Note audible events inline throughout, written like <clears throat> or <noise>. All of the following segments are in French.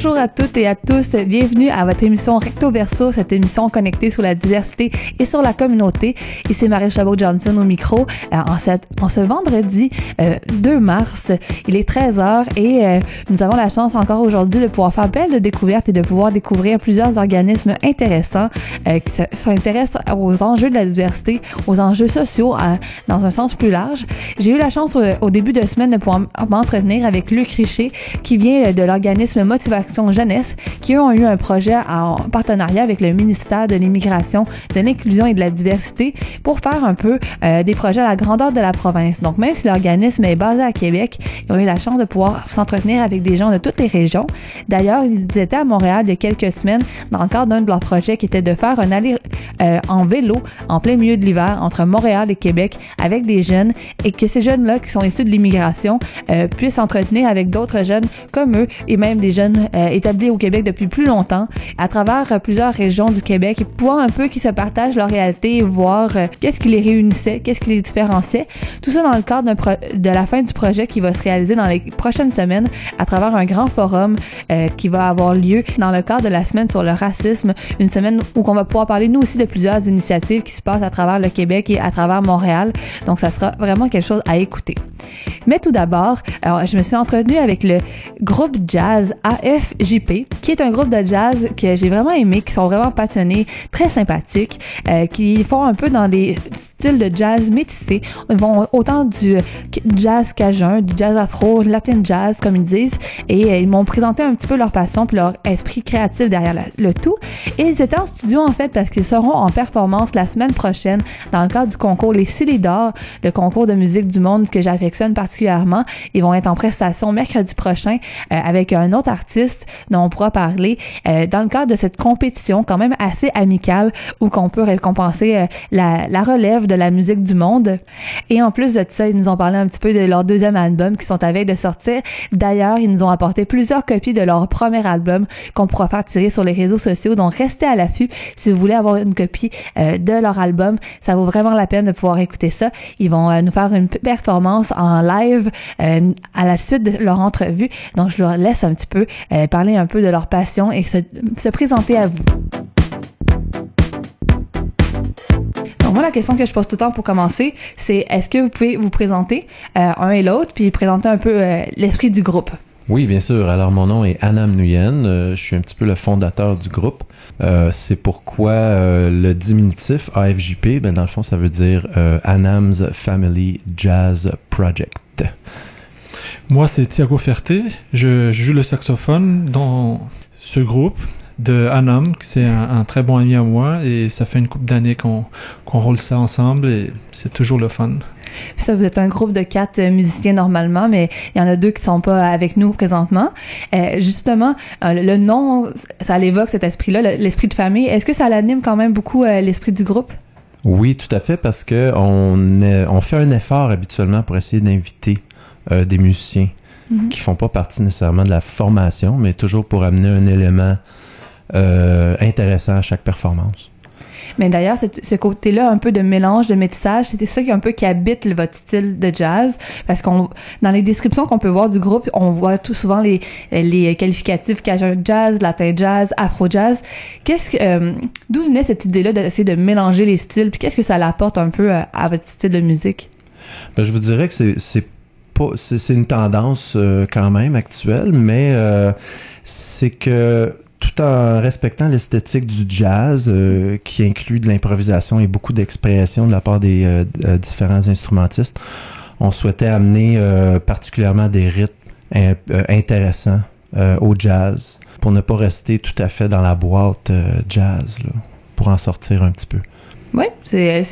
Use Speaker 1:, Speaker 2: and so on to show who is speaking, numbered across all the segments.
Speaker 1: Bonjour à toutes et à tous. Bienvenue à votre émission Recto Verso, cette émission connectée sur la diversité et sur la communauté. Ici Marie Chabot-Johnson au micro. Euh, en, cette, en ce vendredi 2 euh, mars, il est 13h et euh, nous avons la chance encore aujourd'hui de pouvoir faire belle de découvertes et de pouvoir découvrir plusieurs organismes intéressants qui s'intéressent aux enjeux de la diversité, aux enjeux sociaux dans un sens plus large. J'ai eu la chance au, début de semaine de pouvoir m'entretenir avec Luc Richer qui vient de l'organisme Motivation Jeunesse, qui eux ont eu un projet en partenariat avec le ministère de l'Immigration, de l'Inclusion et de la Diversité pour faire un peu euh, des projets à la grandeur de la province. Donc même si l'organisme est basé à Québec, ils ont eu la chance de pouvoir s'entretenir avec des gens de toutes les régions. D'ailleurs, ils étaient à Montréal il y a quelques semaines dans le cadre d'un de leurs projets qui était de faire un aller euh, en vélo en plein milieu de l'hiver entre Montréal et Québec avec des jeunes et que ces jeunes-là qui sont issus de l'immigration euh, puissent s'entretenir avec d'autres jeunes comme eux et même des jeunes euh, établis au Québec depuis plus longtemps, à travers euh, plusieurs régions du Québec, et pouvoir un peu qu'ils se partagent leur réalité voir euh, qu'est-ce qui les réunissait, qu'est-ce qui les différenciait. Tout ça dans le cadre de la fin du projet qui va se réaliser dans les prochaines semaines à travers un grand forum qui va avoir lieu dans le cadre de la semaine sur le racisme, une semaine où on va pouvoir parler nous aussi de plusieurs initiatives qui se passent à travers le Québec et à travers Montréal. Donc ça sera vraiment quelque chose à écouter. Mais tout d'abord, je me suis entretenue avec le groupe jazz AFJP, qui est un groupe de jazz que j'ai vraiment aimé, qui sont vraiment passionnés, très sympathiques, euh, qui font un peu dans des styles de jazz métissés. Ils vont autant du jazz cajun, du jazz afro, latin jazz, comme ils disent, et euh, ils m'ont présenté un petit peu leur passion puis leur esprit créatif derrière le tout. Et ils étaient en studio en fait parce qu'ils seront en performance la semaine prochaine dans le cadre du concours Les Célidors, le concours de musique du monde que j'affectionne particulièrement. Ils vont être en prestation mercredi prochain euh, avec un autre artiste dont on pourra parler euh, dans le cadre de cette compétition quand même assez amicale où qu'on peut récompenser euh, la, relève de la musique du monde. Et en plus de ça, ils nous ont parlé un petit peu de leur deuxième album qui sont à veille de sortir. D'ailleurs, ils nous ont apporté plusieurs copies de leur premier album qu'on pourra faire tirer sur les réseaux sociaux. Donc restez à l'affût si vous voulez avoir une copie euh, de leur album. Ça vaut vraiment la peine de pouvoir écouter ça. Ils vont nous faire une performance en live à la suite de leur entrevue. Donc je leur laisse un petit peu parler un peu de leur passion et se, se présenter à vous. Donc moi, la question que je pose tout le temps pour commencer, c'est est-ce que vous pouvez vous présenter euh, un et l'autre, puis présenter un peu euh, l'esprit du groupe?
Speaker 2: Oui, bien sûr. Alors, mon nom est Anam Nguyen. je suis un petit peu le fondateur du groupe. c'est pourquoi le diminutif AFJP, ben, dans le fond, ça veut dire Anam's Family Jazz Project.
Speaker 3: Moi, c'est Thiago Ferté. Je, joue le saxophone dans ce groupe de Anam, c'est un, très bon ami à moi, et ça fait une couple d'années qu'on roule ça ensemble, et c'est toujours le fun.
Speaker 1: Puis ça, vous êtes un groupe de quatre musiciens normalement, mais il y en a deux qui sont pas avec nous présentement. Euh, justement, euh, le nom, ça l'évoque cet esprit-là, l'esprit de famille. Est-ce que ça l'anime quand même beaucoup euh, l'esprit du groupe?
Speaker 2: Oui, tout à fait, parce que on, on fait un effort habituellement pour essayer d'inviter euh, des musiciens mhm. qui font pas partie nécessairement de la formation, mais toujours pour amener un élément euh, intéressant à chaque performance.
Speaker 1: Mais d'ailleurs, ce côté-là, un peu de mélange, de métissage, c'était ça qui un peu qui habite votre style de jazz, parce qu'on, dans les descriptions qu'on peut voir du groupe, on voit tout souvent les, les qualificatifs cajun jazz, latin jazz, afro jazz. Qu'est-ce que, euh, d'où venait cette idée-là d'essayer de mélanger les styles, puis qu'est-ce que ça apporte un peu à, à votre style de musique?
Speaker 2: Ben, je vous dirais que c'est c'est une tendance euh, quand même actuelle, mais euh, c'est que tout en respectant l'esthétique du jazz, euh, qui inclut de l'improvisation et beaucoup d'expression de la part des différents instrumentistes, on souhaitait amener particulièrement des rythmes intéressants au jazz pour ne pas rester tout à fait dans la boîte jazz, pour en sortir un petit peu.
Speaker 1: Oui, c'est,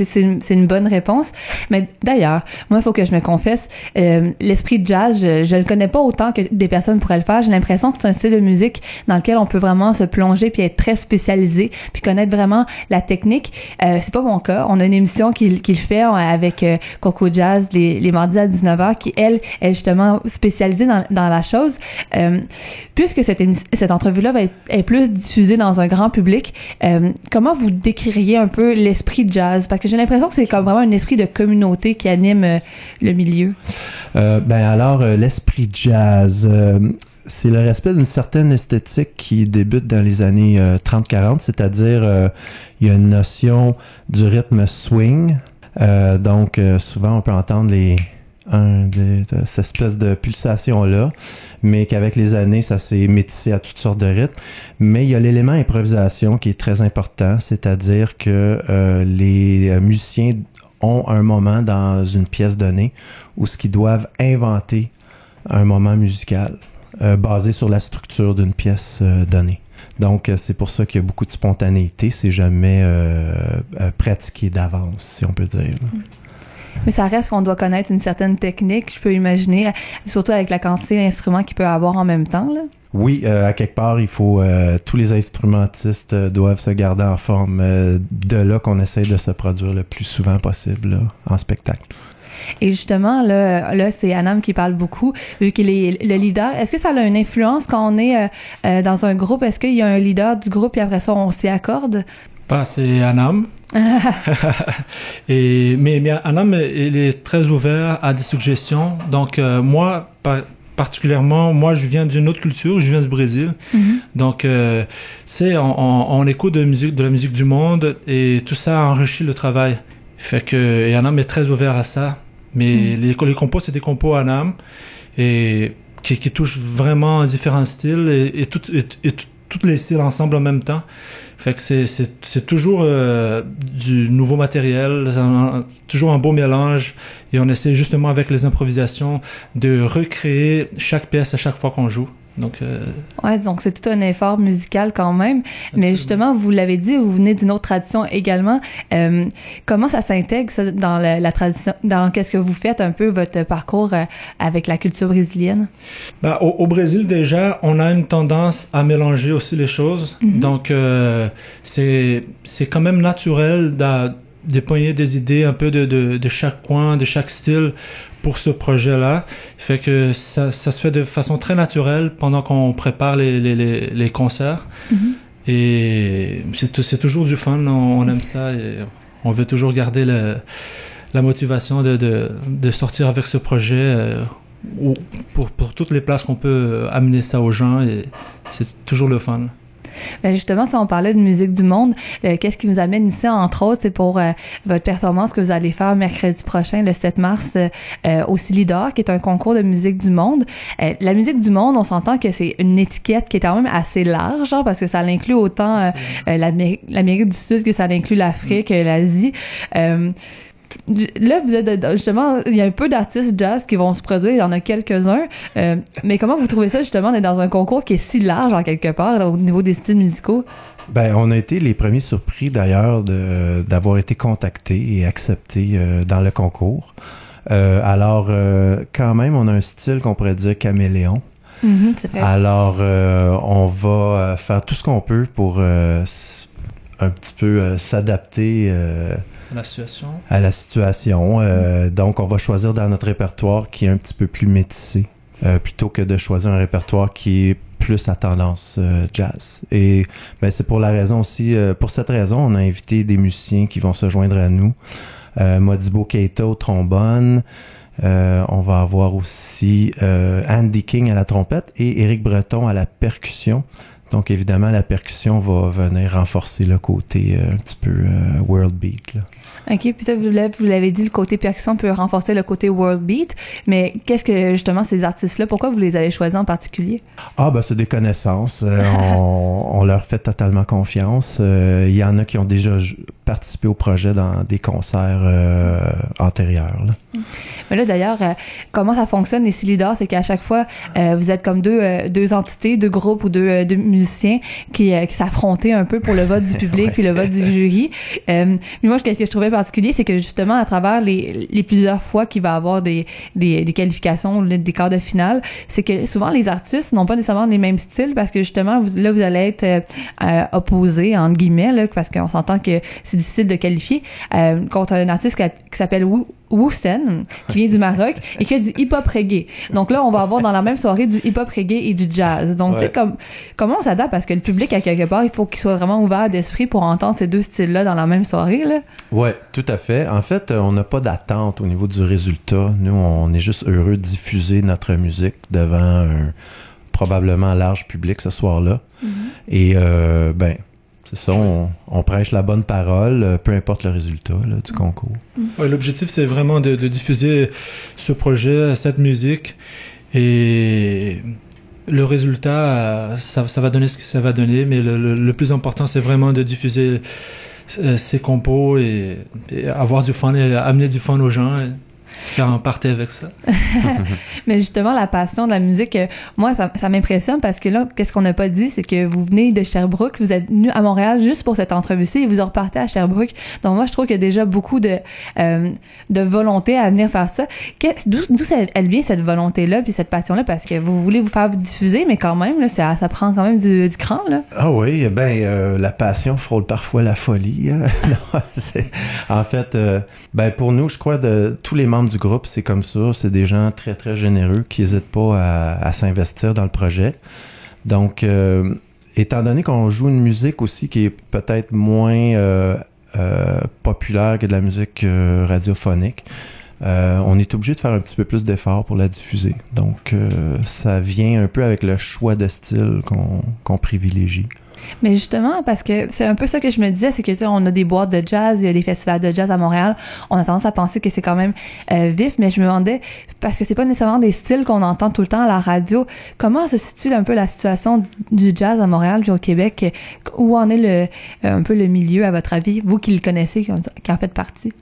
Speaker 1: une, bonne réponse. Mais d'ailleurs, moi, il faut que je me confesse, euh, l'esprit de jazz, je, je le connais pas autant que des personnes pourraient le faire. J'ai l'impression que c'est un style de musique dans lequel on peut vraiment se plonger puis être très spécialisé puis connaître vraiment la technique. Euh, c'est pas mon cas. On a une émission qui, qui fait avec euh, Coco Jazz les, les mardis à 19h qui, elle, est justement spécialisée dans, dans la chose. Euh, puisque cette, cette entrevue-là être, plus diffusée dans un grand public, euh, comment vous décririez un peu l'esprit de jazz? Parce que j'ai l'impression que c'est comme vraiment un esprit de communauté qui anime euh, le milieu.
Speaker 2: Euh, ben alors, euh, l'esprit jazz. c'est le respect d'une certaine esthétique qui débute dans les années 30-40, c'est-à-dire il y a une notion du rythme swing. donc souvent on peut entendre les un, cette espèce de pulsation-là, mais qu'avec les années, ça s'est métissé à toutes sortes de rythmes. Mais il y a l'élément improvisation qui est très important, c'est-à-dire que euh, les euh, musiciens ont un moment dans une pièce donnée où ce qu'ils doivent inventer un moment musical euh, basé sur la structure d'une pièce donnée. Donc, c'est pour ça qu'il y a beaucoup de spontanéité. C'est jamais pratiqué d'avance, si on peut dire.
Speaker 1: Mais ça reste qu'on doit connaître une certaine technique, je peux imaginer, surtout avec la quantité d'instruments qu'il peut avoir en même temps. Là.
Speaker 2: Oui, euh, à quelque part, il faut euh, tous les instrumentistes euh, doivent se garder en forme. de là qu'on essaie de se produire le plus souvent possible en spectacle.
Speaker 1: Et justement, là, là c'est Anam qui parle beaucoup, vu qu'il est le leader. Est-ce que ça a une influence quand on est dans un groupe? Est-ce qu'il y a un leader du groupe et après ça, on s'y accorde?
Speaker 3: Pas, c'est <laughs> Anam. et, mais, mais Anam, il est très ouvert à des suggestions. Donc, euh, moi, particulièrement, moi, je viens d'une autre culture, je viens du Brésil. Mm-hmm. Donc, euh, c'est, on, on, écoute de, musique, de la musique du monde et tout ça enrichit le travail. Fait que, Anam est très ouvert à ça. Mais mm. les, les compos, c'est des compos Anam et qui, qui touchent vraiment différents styles et, et, tout, et, et tous les styles ensemble en même temps. Fait que c'est toujours euh, du nouveau matériel, toujours un beau mélange. Et on essaie justement avec les improvisations de recréer chaque pièce à chaque fois qu'on joue. Donc, euh...
Speaker 1: ouais, donc c'est tout un effort musical quand même. Mais justement, vous l'avez dit, vous venez d'une autre tradition également. Euh, comment ça s'intègre ça, dans la, la tradition, dans qu'est-ce que vous faites un peu votre parcours euh, avec la culture brésilienne?
Speaker 3: Bah, au, au, Brésil déjà, on a une tendance à mélanger aussi les choses. -hmm. Donc euh, c'est c'est quand même naturel de déployer des idées un peu de, de, de chaque coin, de chaque style pour ce projet-là. Fait que ça, ça, se fait de façon très naturelle pendant qu'on prépare les, les, les, les concerts. Mm -hmm. Et c'est toujours du fun, on, on, aime ça et on veut toujours garder le, la motivation de, de, de, sortir avec ce projet euh, pour, pour toutes les places qu'on peut amener ça aux gens et c'est toujours le fun.
Speaker 1: Ben justement, si on parlait de musique du monde, euh, qu'est-ce qui nous amène ici, entre autres, c'est pour euh, votre performance que vous allez faire mercredi prochain, le 7 mars, euh, au Silidor, qui est un concours de musique du monde. Euh, la musique du monde, on s'entend que c'est une étiquette qui est quand même assez large, hein, parce que ça inclut autant l'Amérique du Sud que ça inclut l'Afrique, mm. l'Asie là, vous êtes justement, il y a un peu d'artistes jazz qui vont se produire, il y en a quelques-uns. Euh, mais comment vous trouvez ça justement d'être dans un concours qui est si large en quelque part là, au niveau des styles musicaux?
Speaker 2: Ben, on a été les premiers surpris d'ailleurs d'avoir été contactés et acceptés euh, dans le concours. Euh, alors, quand même, on a un style qu'on pourrait dire caméléon.
Speaker 1: Mm -hmm,
Speaker 2: alors, on va faire tout ce qu'on peut pour un petit peu s'adapter
Speaker 3: à la situation.
Speaker 2: À la situation. Euh, donc, on va choisir dans notre répertoire qui est un petit peu plus métissé, euh, plutôt que de choisir un répertoire qui est plus à tendance euh, jazz. Et ben, c'est pour la raison aussi, euh, pour cette raison, on a invité des musiciens qui vont se joindre à nous. Euh, Modibo Keita au trombone. on va avoir aussi Andy King à la trompette et Eric Breton à la percussion. Donc évidemment, la percussion va venir renforcer le côté euh, un petit peu euh, world beat. Là.
Speaker 1: OK, puis ça, vous l'avez dit, le côté percussion peut renforcer le côté world beat, mais qu'est-ce que justement ces artistes-là, pourquoi vous les avez choisis en particulier?
Speaker 2: Ah, ben c'est des connaissances. Euh, <laughs> on, on, leur fait totalement confiance. Il y en a qui ont déjà participé au projet dans des concerts euh, antérieurs. Là.
Speaker 1: Mais là, d'ailleurs, euh, comment ça fonctionne les Silidor, c'est qu'à chaque fois, euh, vous êtes comme deux, deux entités, deux groupes ou deux, deux musiciens qui, qui s'affrontaient un peu pour le vote du public <laughs> ouais. puis le vote du jury. mais moi, ce que je trouvais particulier, c'est que justement, à travers les, les plusieurs fois qu'il va y avoir des, des, des qualifications, des quarts de finale, c'est que souvent les artistes n'ont pas nécessairement les mêmes styles parce que justement, vous, là, vous allez être euh, opposés, entre guillemets, là, parce qu'on s'entend que c'est difficile de qualifier, euh, contre un artiste qui, qui s'appelle Wu, Woussen, qui vient du Maroc et qui a du hip-hop reggae. Donc là, on va avoir dans la même soirée du hip-hop reggae et du jazz. Donc, ouais. tu sais, comme, comment on s'adapte? Parce que le public, à quelque part, il faut qu'il soit vraiment ouvert d'esprit pour entendre ces deux styles-là dans la même soirée, là.
Speaker 2: Ouais, tout à fait. En fait, on n'a pas d'attente au niveau du résultat. Nous, on est juste heureux de diffuser notre musique devant un probablement large public ce soir-là.
Speaker 1: Mhm.
Speaker 2: Et euh, ben, c'est ça, on, on prêche la bonne parole, euh, peu importe le résultat du concours.
Speaker 3: L'objectif, c'est vraiment de, diffuser ce projet, cette musique. Et le résultat, ça, va donner ce que ça va donner. Mais le, plus important, c'est vraiment de diffuser euh, ces compos et, avoir du fun et amener du fun aux gens. Faire un party avec ça. <laughs>
Speaker 1: Mais justement, la passion de la musique, euh, moi, ça, ça m'impressionne parce que là, qu'est-ce qu'on n'a pas dit, c'est que vous venez de Sherbrooke, vous êtes venu à Montréal juste pour cette entrevue-ci et vous en repartez à Sherbrooke. Donc moi, je trouve qu'il y a déjà beaucoup de, euh, de volonté à venir faire ça. D'où d'où ça- elle vient cette volonté-là puis cette passion-là? Parce que vous voulez vous faire diffuser, mais quand même, là, ça, ça prend quand même du, du cran, là.
Speaker 2: Ah oui, ben euh, la passion frôle parfois la folie. hein. <laughs> Non, en fait, euh, ben pour nous, je crois de tous les membres du groupe, c'est comme ça. C'est des gens très très généreux qui n'hésitent pas à, s'investir dans le projet. Donc, euh, étant donné qu'on joue une musique aussi qui est peut-être moins euh, euh, populaire que de la musique radiophonique. on est obligé de faire un petit peu plus d'efforts pour la diffuser. Donc, ça vient un peu avec le choix de style qu'on privilégie.
Speaker 1: Mais justement, parce que c'est un peu ça que je me disais, c'est que tu sais, on a des boîtes de jazz, il y a des festivals de jazz à Montréal. On a tendance à penser que c'est quand même euh, vif, mais je me demandais parce que c'est pas nécessairement des styles qu'on entend tout le temps à la radio. Comment se situe un peu la situation du jazz à Montréal puis au Québec? Où en est le un peu le milieu à votre avis, vous qui le connaissez, qui en, qui en faites partie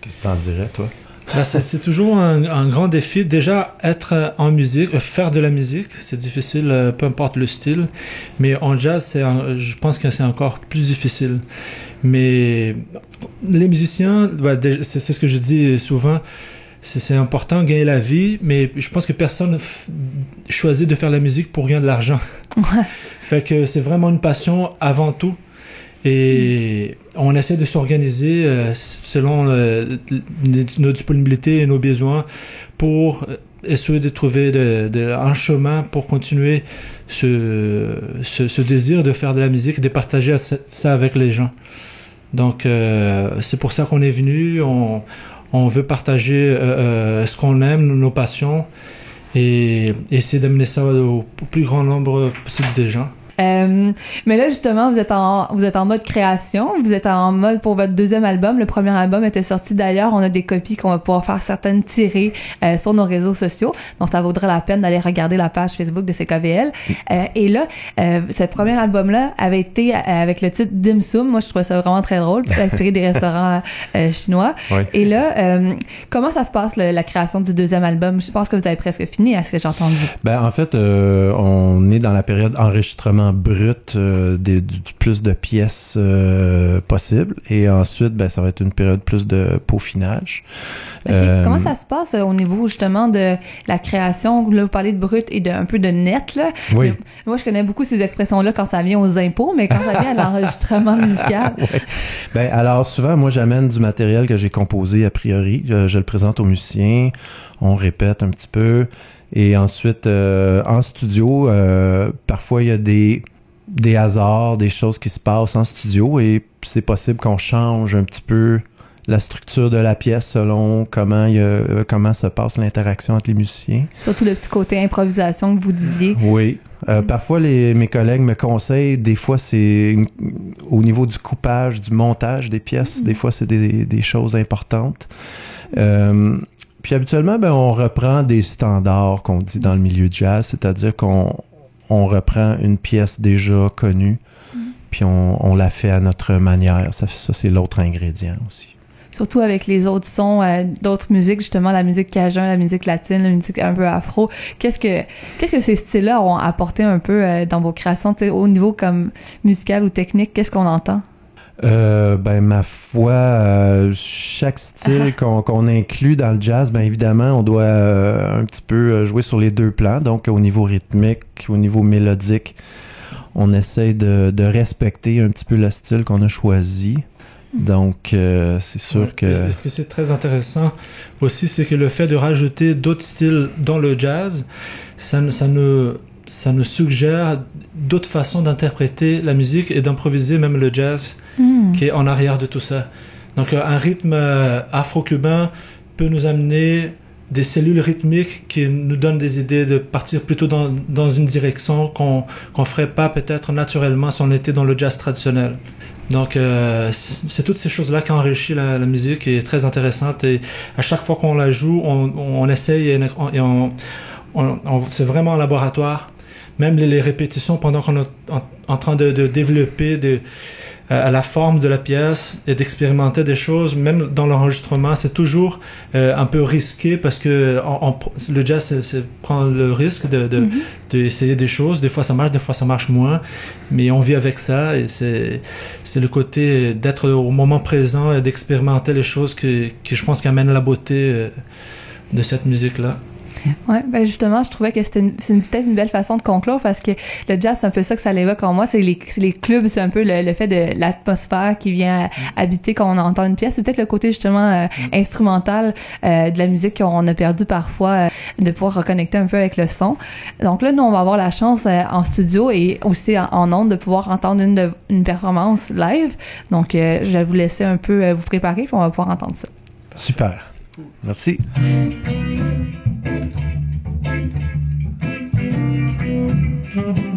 Speaker 2: Qu'est-ce que t'en dirais, toi?
Speaker 3: Ben, c'est toujours un, un grand défi. Déjà, être euh, en musique, euh, faire de la musique, c'est difficile, euh, peu importe le style. Mais en jazz, c'est un- je pense que c'est encore plus difficile. Mais les musiciens, ben, c'est c'est ce que je dis souvent, c'est c'est important de gagner la vie, mais je pense que personne choisit de faire la musique pour gagner de l'argent. <laughs> fait que c'est vraiment une passion avant tout. Et on essaie de s'organiser euh, selon euh, les- nos disponibilités et nos besoins pour essayer de trouver un chemin pour continuer ce, ce, désir de faire de la musique de partager ça avec les gens. Donc euh, c'est pour ça qu'on est venu. On, on veut partager ce qu'on aime, nos passions et essayer d'amener ça au plus grand nombre possible de gens.
Speaker 1: Euh, mais là justement, vous êtes en vous êtes en mode création, vous êtes en mode pour votre deuxième album. Le premier album était sorti d'ailleurs. On a des copies qu'on va pouvoir faire certaines tirées euh, sur nos réseaux sociaux. Donc ça vaudrait la peine d'aller regarder la page Facebook de CKVL. Euh, et là, euh, ce premier album-là avait été euh, avec le titre Dim Sum. Moi, je trouvais ça vraiment très drôle, inspiré des <laughs> restaurants euh, chinois.
Speaker 2: Oui.
Speaker 1: Et là, euh, comment ça se passe le- la création du deuxième album? Je pense que vous avez presque fini, à ce que j'ai entendu.
Speaker 2: Ben, en fait, euh, on est dans la période enregistrement brut euh, des- du, plus de pièces euh, possible. Et ensuite, ben, ça va être une période plus de peaufinage.
Speaker 1: Ok.
Speaker 2: Euh,
Speaker 1: Comment ça se passe au niveau justement de la création? Là, vous parlez de brut et de un peu de net, là.
Speaker 2: Oui.
Speaker 1: Mais moi, je connais beaucoup ces expressions-là quand ça vient aux impôts, mais quand ça vient à l'enregistrement <laughs> musical.
Speaker 2: Ouais. Ben, alors, souvent, moi, j'amène du matériel que j'ai composé a priori. Je, je le présente aux musiciens. On répète un petit peu. Et ensuite, euh, en studio, euh, parfois, il y a des, des hasards, des choses qui se passent en studio et c'est possible qu'on change un petit peu la structure de la pièce selon comment, il y a, euh, comment se passe l'interaction entre les musiciens.
Speaker 1: Surtout le petit côté improvisation que vous disiez.
Speaker 2: Oui. Euh. Parfois, les, mes collègues me conseillent, des fois, c'est au niveau du coupage, du montage des pièces,
Speaker 1: Mm.
Speaker 2: des fois, c'est des, des choses importantes. Euh, puis habituellement, ben, on reprend des standards qu'on dit dans le milieu de jazz, c'est-à-dire qu'on on reprend une pièce déjà connue,
Speaker 1: Mm.
Speaker 2: puis on, on la fait à notre manière. Ça, ça c'est l'autre ingrédient aussi.
Speaker 1: Surtout avec les autres sons euh, d'autres musiques, justement la musique cajun, la musique latine, la musique un peu afro. Qu'est-ce que qu'est-ce que ces styles-là ont apporté un peu euh, dans vos créations, au niveau comme musical ou technique? Qu'est-ce qu'on entend?
Speaker 2: Euh, ben ma foi, euh, chaque style <laughs> qu'on inclut dans le jazz, ben évidemment, on doit euh, un petit peu euh, jouer sur les deux plans. Donc au niveau rythmique, au niveau mélodique, on essaie de, de respecter un petit peu le style qu'on a choisi. Donc euh, c'est sûr
Speaker 3: Ouais.
Speaker 2: que
Speaker 3: Et Ce que c'est très intéressant aussi, c'est que le fait de rajouter d'autres styles dans le jazz, ça, ne- ça, nous, ça nous suggère d'autres façons d'interpréter la musique et d'improviser même le jazz
Speaker 1: Hmm.
Speaker 3: qui est en arrière de tout ça. Donc euh, un rythme euh, afro-cubain peut nous amener des cellules rythmiques qui nous donnent des idées de partir plutôt dans, dans une direction qu'on qu'on ferait pas peut-être naturellement si on était dans le jazz traditionnel. Donc, euh, c'est toutes ces choses-là qui enrichissent la, la, musique et est très intéressante. Et à chaque fois qu'on la joue, on, on, essaye et, on, on, c'est vraiment un laboratoire. Même les, les répétitions pendant qu'on est en, en, train de, de développer des à la forme de la pièce et d'expérimenter des choses, même dans l'enregistrement, c'est toujours euh, un peu risqué parce que on, on, le jazz c'est prend le risque de, de, -hmm. d'essayer des choses. Des fois ça marche, des fois ça marche moins, mais on vit avec ça et c'est c'est le côté d'être au moment présent et d'expérimenter les choses qui, qui je pense qui amène la beauté euh, de cette musique
Speaker 1: Ouais, ben justement, je trouvais que c'était peut-être une belle façon de conclure parce que le jazz, c'est un peu ça que ça l'évoque en moi. C'est les, les clubs, c'est un peu le, le, fait de l'atmosphère qui vient habiter quand on entend une pièce. C'est peut-être le côté justement euh, instrumental euh, de la musique qu'on a perdu parfois euh, de pouvoir reconnecter un peu avec le son. Donc là, nous, on va avoir la chance en studio et aussi en, en ondes de pouvoir entendre une, de, une performance live. Donc, je vais vous laisser un peu vous préparer puis on va pouvoir entendre ça.
Speaker 2: Super. Merci.
Speaker 4: Mm-hmm.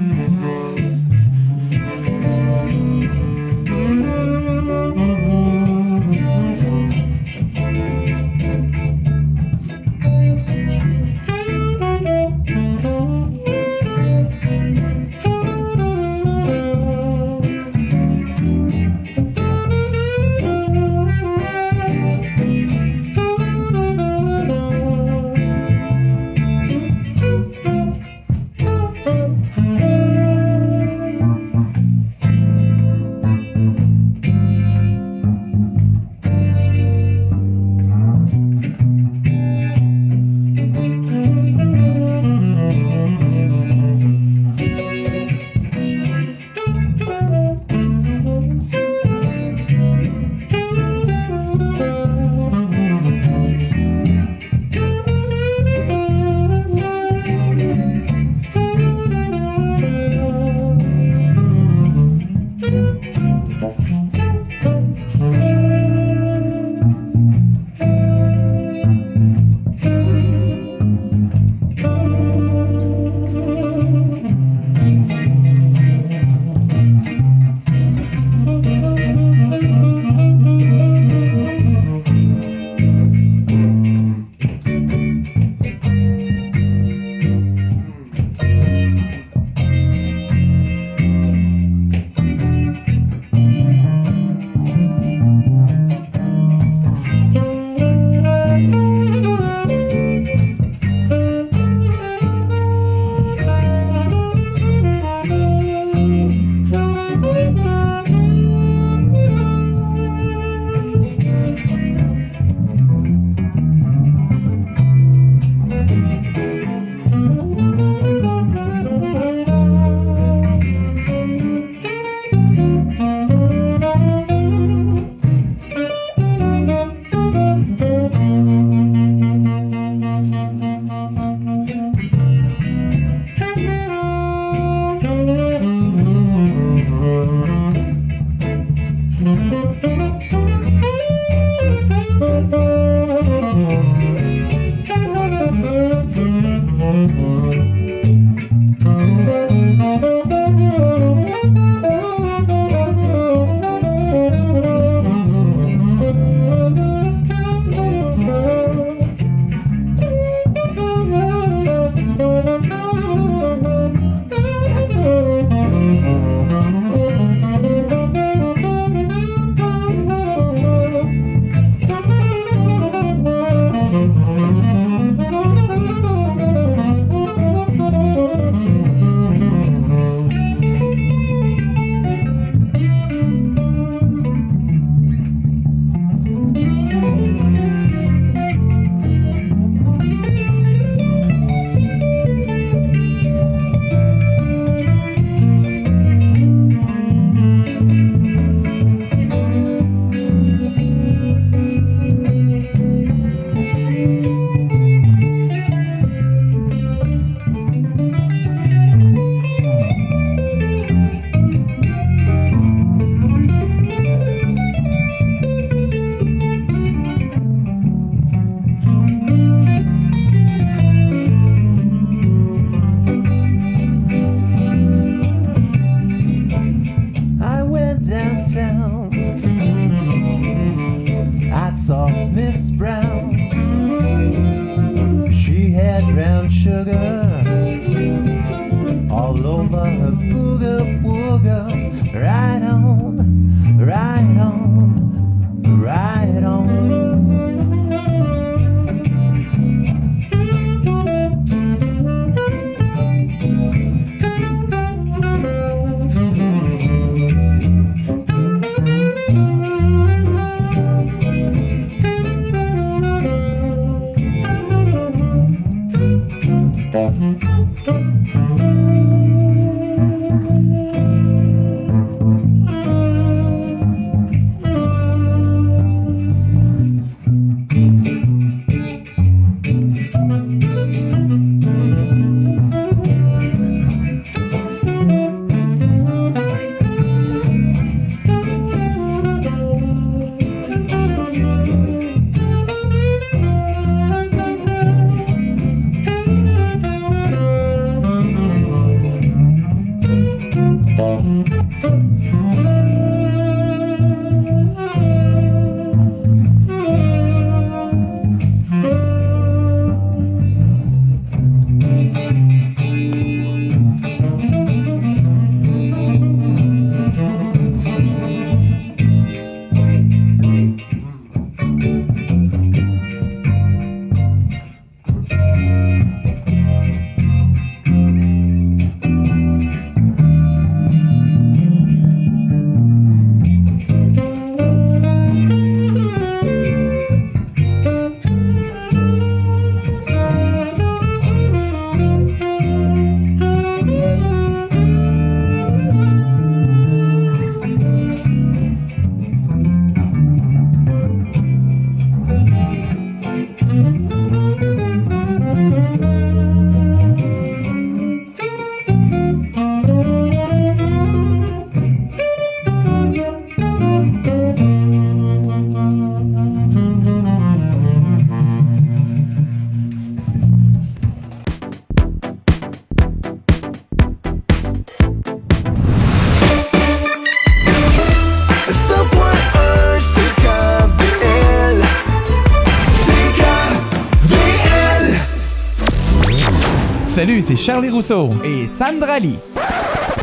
Speaker 4: C'est Charlie Rousseau et Sandra Lee.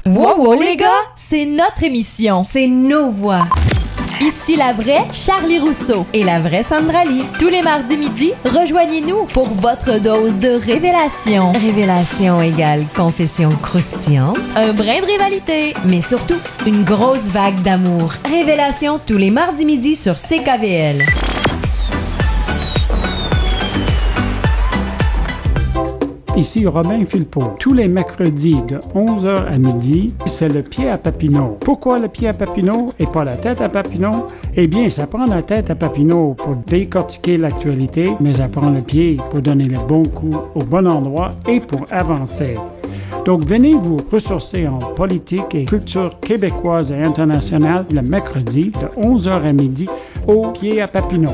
Speaker 5: Wow, wow, les gars, c'est notre émission.
Speaker 6: C'est nos voix.
Speaker 5: Ici la vraie Charlie Rousseau
Speaker 6: et la vraie Sandra Lee.
Speaker 5: Tous les mardis midi, rejoignez-nous pour votre dose de révélation.
Speaker 6: Révélation égale confession croustillante.
Speaker 5: Un brin de rivalité.
Speaker 6: Mais surtout, une grosse vague d'amour. Révélation tous les mardis midi sur CKVL.
Speaker 7: Ici Robin Philpot. Tous les mercredis de 11h à midi, c'est le pied à Papineau. Pourquoi le pied à Papineau et pas la tête à Papineau? Eh bien, ça prend la tête à Papineau pour décortiquer l'actualité, mais ça prend le pied pour donner le bon coup au bon endroit et pour avancer. Donc, venez vous ressourcer en politique et culture québécoise et internationale le mercredi de 11h à midi au pied à Papineau.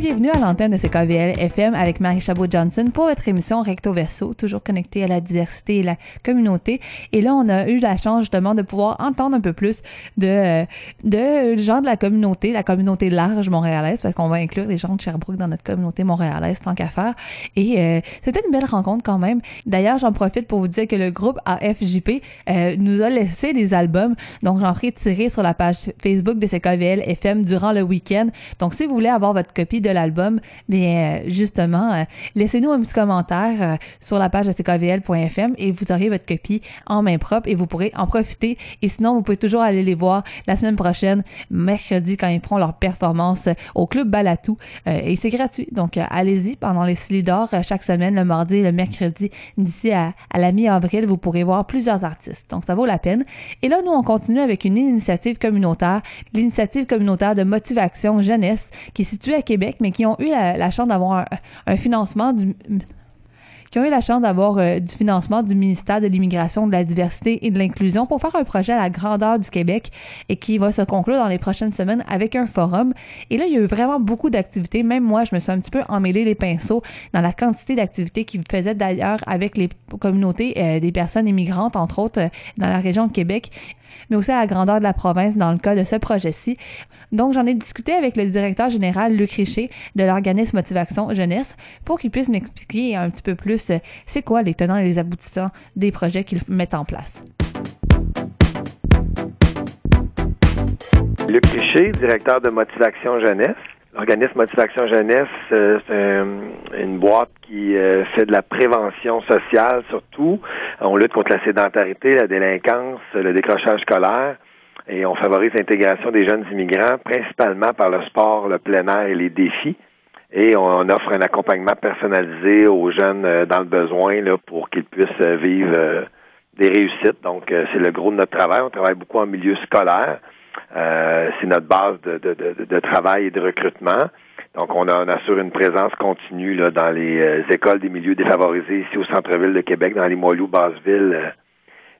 Speaker 1: Bienvenue à l'antenne de CKVL FM avec Marie Chabot-Johnson pour votre émission Recto Verso, toujours connectée à la diversité et la communauté. Et là, on a eu la chance justement de pouvoir entendre un peu plus de, de gens de la communauté, la communauté large montréalaise, parce qu'on va inclure des gens de Sherbrooke dans notre communauté montréalaise, tant qu'à faire. Et euh, c'était une belle rencontre quand même. D'ailleurs, j'en profite pour vous dire que le groupe AFJP euh, nous a laissé des albums. Donc, j'en tirer sur la page Facebook de CKVL FM durant le week-end. Donc, si vous voulez avoir votre copie de l'album, mais justement, euh, laissez-nous un petit commentaire euh, sur la page de ckvl.fm et vous aurez votre copie en main propre et vous pourrez en profiter. Et sinon, vous pouvez toujours aller les voir la semaine prochaine, mercredi, quand ils feront leur performance au Club Balatou. Euh, et c'est gratuit. Donc, allez-y pendant les Slidors chaque semaine, le mardi et le mercredi, d'ici à la mi-avril, vous pourrez voir plusieurs artistes. Donc, ça vaut la peine. Et là, nous, on continue avec une initiative communautaire, l'initiative communautaire de motivation jeunesse qui est située à Québec, mais qui ont eu la, chance d'avoir un, un, financement du qui ont eu la chance d'avoir euh, du financement du ministère de l'Immigration, de la Diversité et de l'Inclusion pour faire un projet à la grandeur du Québec et qui va se conclure dans les prochaines semaines avec un forum. Et là, il y a eu vraiment beaucoup d'activités. Même moi, je me suis un petit peu emmêlé les pinceaux dans la quantité d'activités qu'ils faisaient d'ailleurs avec les communautés euh, des personnes immigrantes, entre autres, euh, dans la région de Québec mais aussi à la grandeur de la province dans le cas de ce projet-ci. Donc, j'en ai discuté avec le directeur général Luc Richer de l'organisme Motivation Jeunesse pour qu'il puisse m'expliquer un petit peu plus c'est quoi les tenants et les aboutissants des projets qu'ils mettent en place.
Speaker 8: Luc Richer, directeur de Motivation Jeunesse. L'organisme Motivation Jeunesse, euh, c'est une boîte qui euh, fait de la prévention sociale surtout. On lutte contre la sédentarité, la délinquance, le décrochage scolaire et on favorise l'intégration des jeunes immigrants, principalement par le sport, le plein air et les défis. Et on offre un accompagnement personnalisé aux jeunes euh, dans le besoin là, pour qu'ils puissent vivre des réussites. Donc, c'est le gros de notre travail. On travaille beaucoup en milieu scolaire. Euh, c'est notre base de, de, de, de, travail et de recrutement. Donc, on, a, on assure une présence continue là, dans les euh, écoles des milieux défavorisés ici au centre-ville de Québec, dans les Moilous, Basseville euh,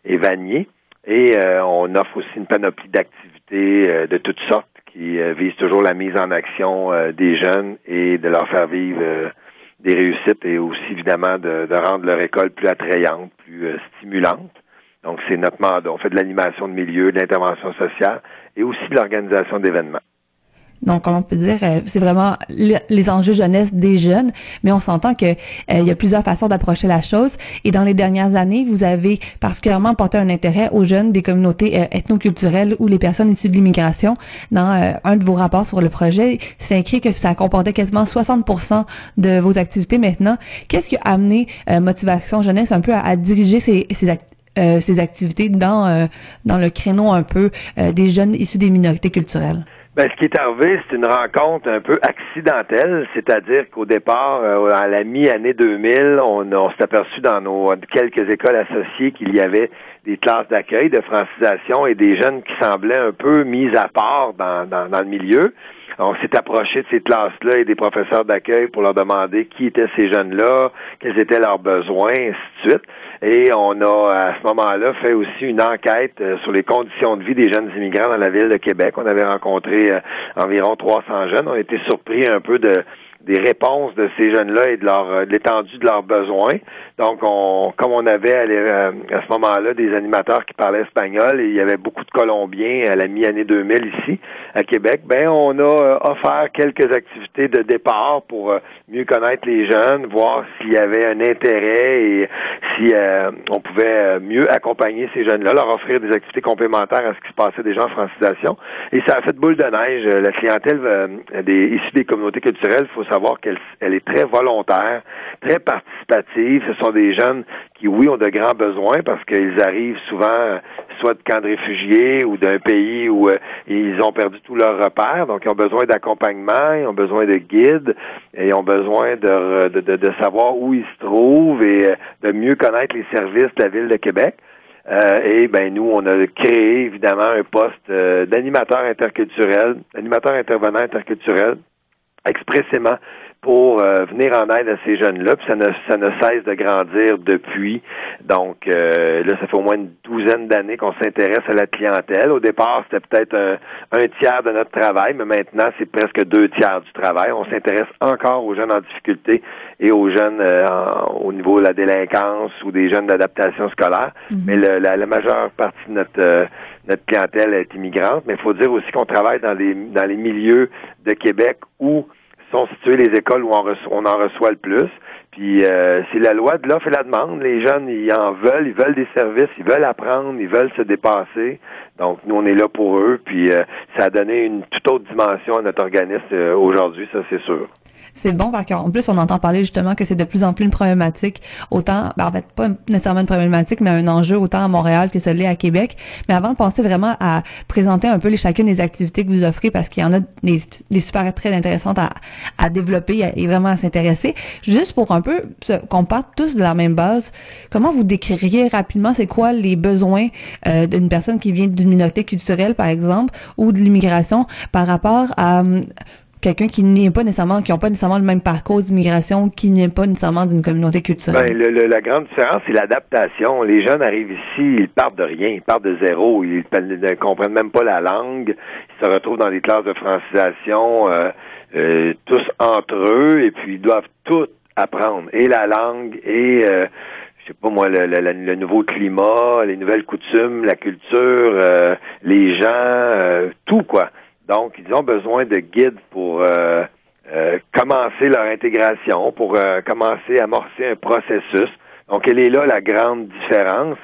Speaker 8: et Vanier. Et on offre aussi une panoplie d'activités de toutes sortes qui visent toujours la mise en action des jeunes et de leur faire vivre des réussites et aussi évidemment de, de rendre leur école plus attrayante, plus stimulante. Donc, c'est notre mandat. On fait de l'animation de milieu, de l'intervention sociale et aussi de l'organisation d'événements.
Speaker 1: Donc, on peut dire, euh, c'est vraiment les enjeux jeunesse des jeunes, mais on s'entend que euh, il y a plusieurs façons d'approcher la chose. Et dans les dernières années, vous avez particulièrement porté un intérêt aux jeunes des communautés euh, ethnoculturelles ou les personnes issues de l'immigration. Dans un de vos rapports sur le projet, c'est écrit que ça comportait quasiment 60% de vos activités maintenant. Qu'est-ce qui a amené Motivation Jeunesse un peu à, diriger ces, ces, euh, ces activités dans euh, dans le créneau un peu euh, des jeunes issus des minorités culturelles?
Speaker 8: Ben, ce qui est arrivé, c'est une rencontre un peu accidentelle, c'est-à-dire qu'au départ, à la mi-année 2000, on, s'est aperçu dans nos quelques écoles associées qu'il y avait des classes d'accueil, de francisation et des jeunes qui semblaient un peu mis à part dans, dans le milieu. On s'est approché de ces classes-là et des professeurs d'accueil pour leur demander qui étaient ces jeunes-là, quels étaient leurs besoins, ainsi de suite. Et on a, à ce moment-là, fait aussi une enquête euh, sur les conditions de vie des jeunes immigrants dans la ville de Québec. On avait rencontré euh, environ 300 jeunes. On a été surpris un peu de des réponses de ces jeunes-là et de leur euh, de l'étendue de leurs besoins. Donc, on, comme on avait euh, à ce moment-là des animateurs qui parlaient espagnol et il y avait beaucoup de Colombiens à la mi-année 2000 ici à Québec, ben on a euh, offert quelques activités de départ pour mieux connaître les jeunes, voir s'il y avait un intérêt et si on pouvait mieux accompagner ces jeunes-là, leur offrir des activités complémentaires à ce qui se passait déjà en francisation. Et ça a fait boule de neige. La clientèle des, issue des communautés culturelles, faut savoir qu'elle elle est très volontaire, très participative. Ce sont des jeunes qui, oui, ont de grands besoins parce qu'ils arrivent souvent euh, soit de camps de réfugiés ou d'un pays où euh, ils ont perdu tous leurs repères. Donc, ils ont besoin d'accompagnement, ils ont besoin de guides et ils ont besoin de, de, de, savoir où ils se trouvent et euh, de mieux connaître les services de la ville de Québec. Euh, et ben nous, on a créé évidemment un poste euh, d'animateur interculturel, animateur intervenant interculturel, expressément pour euh, venir en aide à ces jeunes-là. Puis ça ne, ça ne cesse de grandir depuis. Donc euh, là, ça fait au moins une douzaine d'années qu'on s'intéresse à la clientèle. Au départ, c'était peut-être un, un tiers de notre travail, mais maintenant, c'est presque deux tiers du travail. On s'intéresse encore aux jeunes en difficulté et aux jeunes euh, en- au niveau de la délinquance ou des jeunes d'adaptation scolaire. Mais le- la, la majeure partie de notre euh, notre clientèle est immigrante. Mais il faut dire aussi qu'on travaille dans les dans les milieux de Québec où sont situées les écoles où on, on en reçoit le plus. Puis euh, c'est la loi de l'offre et la demande. Les jeunes, ils en veulent, ils veulent des services, ils veulent apprendre, ils veulent se dépasser. Donc nous, on est là pour eux. Puis euh, ça a donné une toute autre dimension à notre organisme euh, aujourd'hui, ça c'est sûr.
Speaker 1: C'est bon parce qu'en plus, on entend parler justement que c'est de plus en plus une problématique, autant, ben, en fait, pas nécessairement une problématique, mais un enjeu autant à Montréal que celui à Québec. Mais avant de penser vraiment à présenter un peu les, chacune des activités que vous offrez, parce qu'il y en a des, super très intéressantes à, à développer et vraiment à s'intéresser, juste pour un peu se- qu'on parte tous de la même base, comment vous décririez rapidement c'est quoi les besoins euh, d'une personne qui vient d'une minorité culturelle, par exemple, ou de l'immigration par rapport à hum, quelqu'un qui n'est pas nécessairement, qui n'ont pas nécessairement le même parcours d'immigration, qui n'est pas nécessairement d'une communauté culturelle?
Speaker 8: Ben, le- la grande différence, c'est l'adaptation. Les jeunes arrivent ici, ils partent de rien, ils partent de zéro, ils ne comprennent même pas la langue, ils se retrouvent dans des classes de francisation, euh, euh, tous entre eux, et puis ils doivent tout apprendre, et la langue, et euh, je sais pas moi, le, le- le- nouveau climat, les nouvelles coutumes, la culture, euh, les gens, euh, tout quoi. Donc, ils ont besoin de guides pour euh, euh, commencer leur intégration, pour euh, commencer à amorcer un processus. Donc, elle est là la grande différence.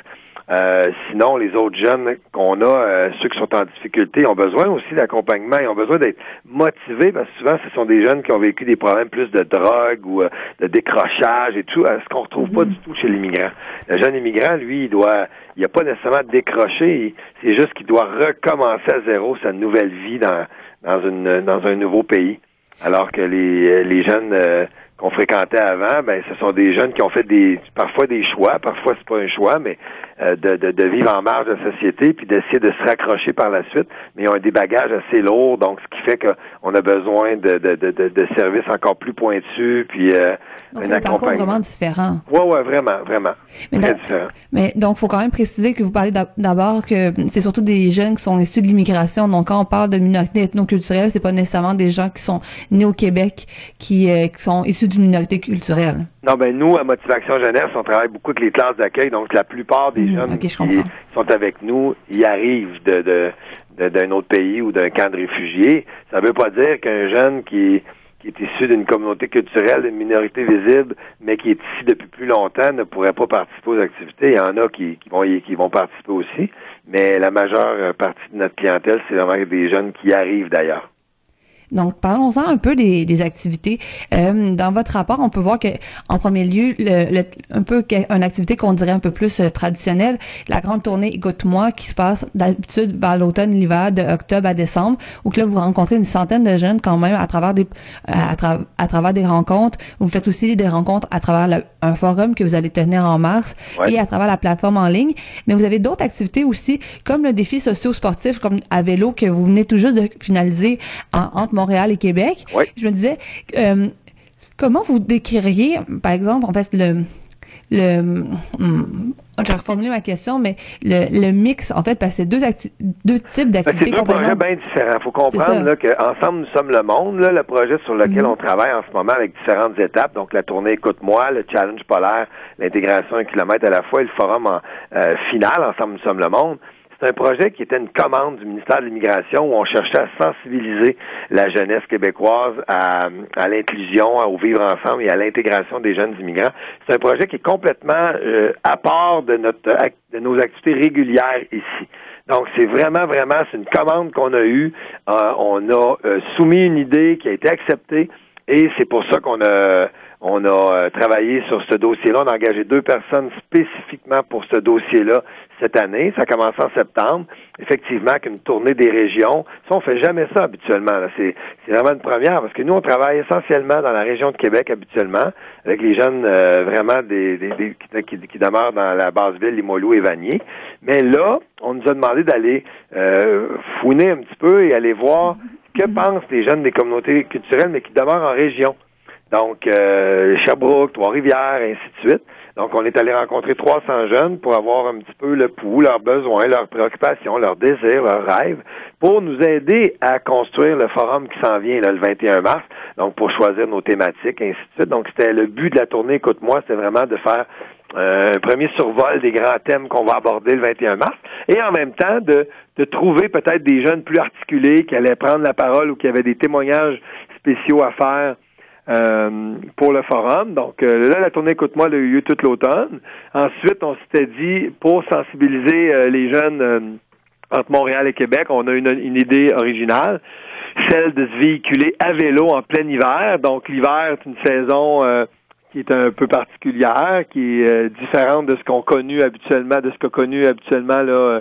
Speaker 8: Euh, sinon, les autres jeunes qu'on a, euh, ceux qui sont en difficulté, ont besoin aussi d'accompagnement. Ils ont besoin d'être motivés parce que souvent, ce sont des jeunes qui ont vécu des problèmes plus de drogue ou euh, de décrochage et tout, ce qu'on retrouve pas du tout chez l'immigrant. Le jeune immigrant, lui, il doit, il a pas nécessairement décroché. C'est juste qu'il doit recommencer à zéro sa nouvelle vie dans dans une dans un nouveau pays. Alors que les les jeunes euh, qu'on fréquentait avant, ben ce sont des jeunes qui ont fait des parfois des choix, parfois c'est pas un choix, mais euh, de, de, de vivre en marge de la société puis d'essayer de se raccrocher par la suite, mais ils ont des bagages assez lourds, donc ce qui fait qu'on a besoin de, de, de, de, services encore plus pointus puis euh,
Speaker 1: Donc,
Speaker 8: un accompagnement.
Speaker 1: vraiment différent.
Speaker 8: Ouais, ouais, vraiment, vraiment.
Speaker 1: Mais
Speaker 8: Très différent.
Speaker 1: Mais donc, faut quand même préciser que vous parlez d'ab- d'abord que c'est surtout des jeunes qui sont issus de l'immigration. Donc, quand on parle de minorité ethno-culturelle, c'est pas nécessairement des gens qui sont nés au Québec, qui, euh, qui sont issus d'une minorité culturelle.
Speaker 8: Non, ben nous, à Motivation Jeunesse, on travaille beaucoup avec les classes d'accueil, donc la plupart des Jeunes
Speaker 1: je
Speaker 8: qui sont avec nous, ils arrivent de, de, de- d'un autre pays ou d'un camp de réfugiés. Ça veut pas dire qu'un jeune qui, qui est issu d'une communauté culturelle, d'une minorité visible, mais qui est ici depuis plus longtemps, ne pourrait pas participer aux activités. Il y en a qui, qui vont, y- qui vont participer aussi, mais la majeure euh, partie de notre clientèle, c'est vraiment des jeunes qui arrivent d'ailleurs.
Speaker 1: Donc, parlons-en un peu des, des activités. Euh, dans votre rapport, on peut voir que, en premier lieu, le, le- un peu une activité qu'on dirait un peu plus euh, traditionnelle, la grande tournée Écoute-moi, qui se passe d'habitude vers l'automne, l'hiver, de octobre à décembre, où que là vous rencontrez une centaine de jeunes quand même à travers des euh, à, tra- à travers des rencontres. Vous faites aussi des rencontres à travers le- un forum que vous allez tenir en mars
Speaker 9: Ouais.
Speaker 1: et à travers la plateforme en ligne. Mais vous avez d'autres activités aussi, comme le défi socio-sportif, comme à vélo que vous venez tout juste de finaliser en- entre Montréal et Québec. Je me disais, euh, comment vous décririez, par exemple, en fait, le le hum, je vais reformuler ma question, mais le, le mix, en fait, parce que c'est deux, types
Speaker 9: Ben,
Speaker 1: d'activités
Speaker 9: c'est deux projets
Speaker 1: complètement
Speaker 9: bien différents. Il faut
Speaker 1: C'est
Speaker 9: comprendre qu'ensemble, nous sommes le monde, là, le projet sur lequel
Speaker 1: Mhm.
Speaker 9: on travaille en ce moment avec différentes étapes. Donc, la tournée Écoute-moi, le challenge polaire, l'intégration un kilomètre à la fois et le forum en, euh, final, Ensemble, nous sommes le monde. C'est un projet qui était une commande du ministère de l'Immigration où on cherchait à sensibiliser la jeunesse québécoise à, à l'inclusion, au vivre ensemble et à l'intégration des jeunes immigrants. C'est un projet qui est complètement euh, à part de notre de nos activités régulières ici. Donc, c'est vraiment, vraiment, c'est une commande qu'on a eue. Euh, on a euh, soumis une idée qui a été acceptée et c'est pour ça qu'on a on a euh, travaillé sur ce dossier-là. On a engagé deux personnes spécifiquement pour ce dossier-là cette année. Ça commence en septembre. Effectivement, qu'une tournée des régions. Ça, on fait jamais ça habituellement. C'est, vraiment une première parce que nous, on travaille essentiellement dans la région de Québec habituellement avec les jeunes euh, vraiment des, des- des- qui, qui- qui demeurent dans la basse ville, Limoilou et Vanier. Mais là, on nous a demandé d'aller euh, fouiner un petit peu et aller voir que pensent les jeunes des communautés culturelles, mais qui demeurent en région. Donc, euh, Sherbrooke, Trois-Rivières, ainsi de suite. Donc, on est allé rencontrer 300 jeunes pour avoir un petit peu le pouls, leurs besoins, leurs préoccupations, leurs désirs, leurs rêves, pour nous aider à construire le forum qui s'en vient là, le 21 mars. Donc, pour choisir nos thématiques, ainsi de suite. Donc, c'était le but de la tournée Écoute-moi, c'était vraiment de faire euh, un premier survol des grands thèmes qu'on va aborder le 21 mars, et en même temps de, de trouver peut-être des jeunes plus articulés qui allaient prendre la parole ou qui avaient des témoignages spéciaux à faire euh, pour le forum. Donc euh, là, la tournée Écoute-moi a eu lieu toute l'automne. Ensuite, on s'était dit, pour sensibiliser euh, les jeunes euh, entre Montréal et Québec, on a une, une idée originale, celle de se véhiculer à vélo en plein hiver. Donc l'hiver, c'est une saison euh, qui est un peu particulière, qui est euh, différente de ce qu'on connu habituellement, de ce qu'a connu habituellement là, euh,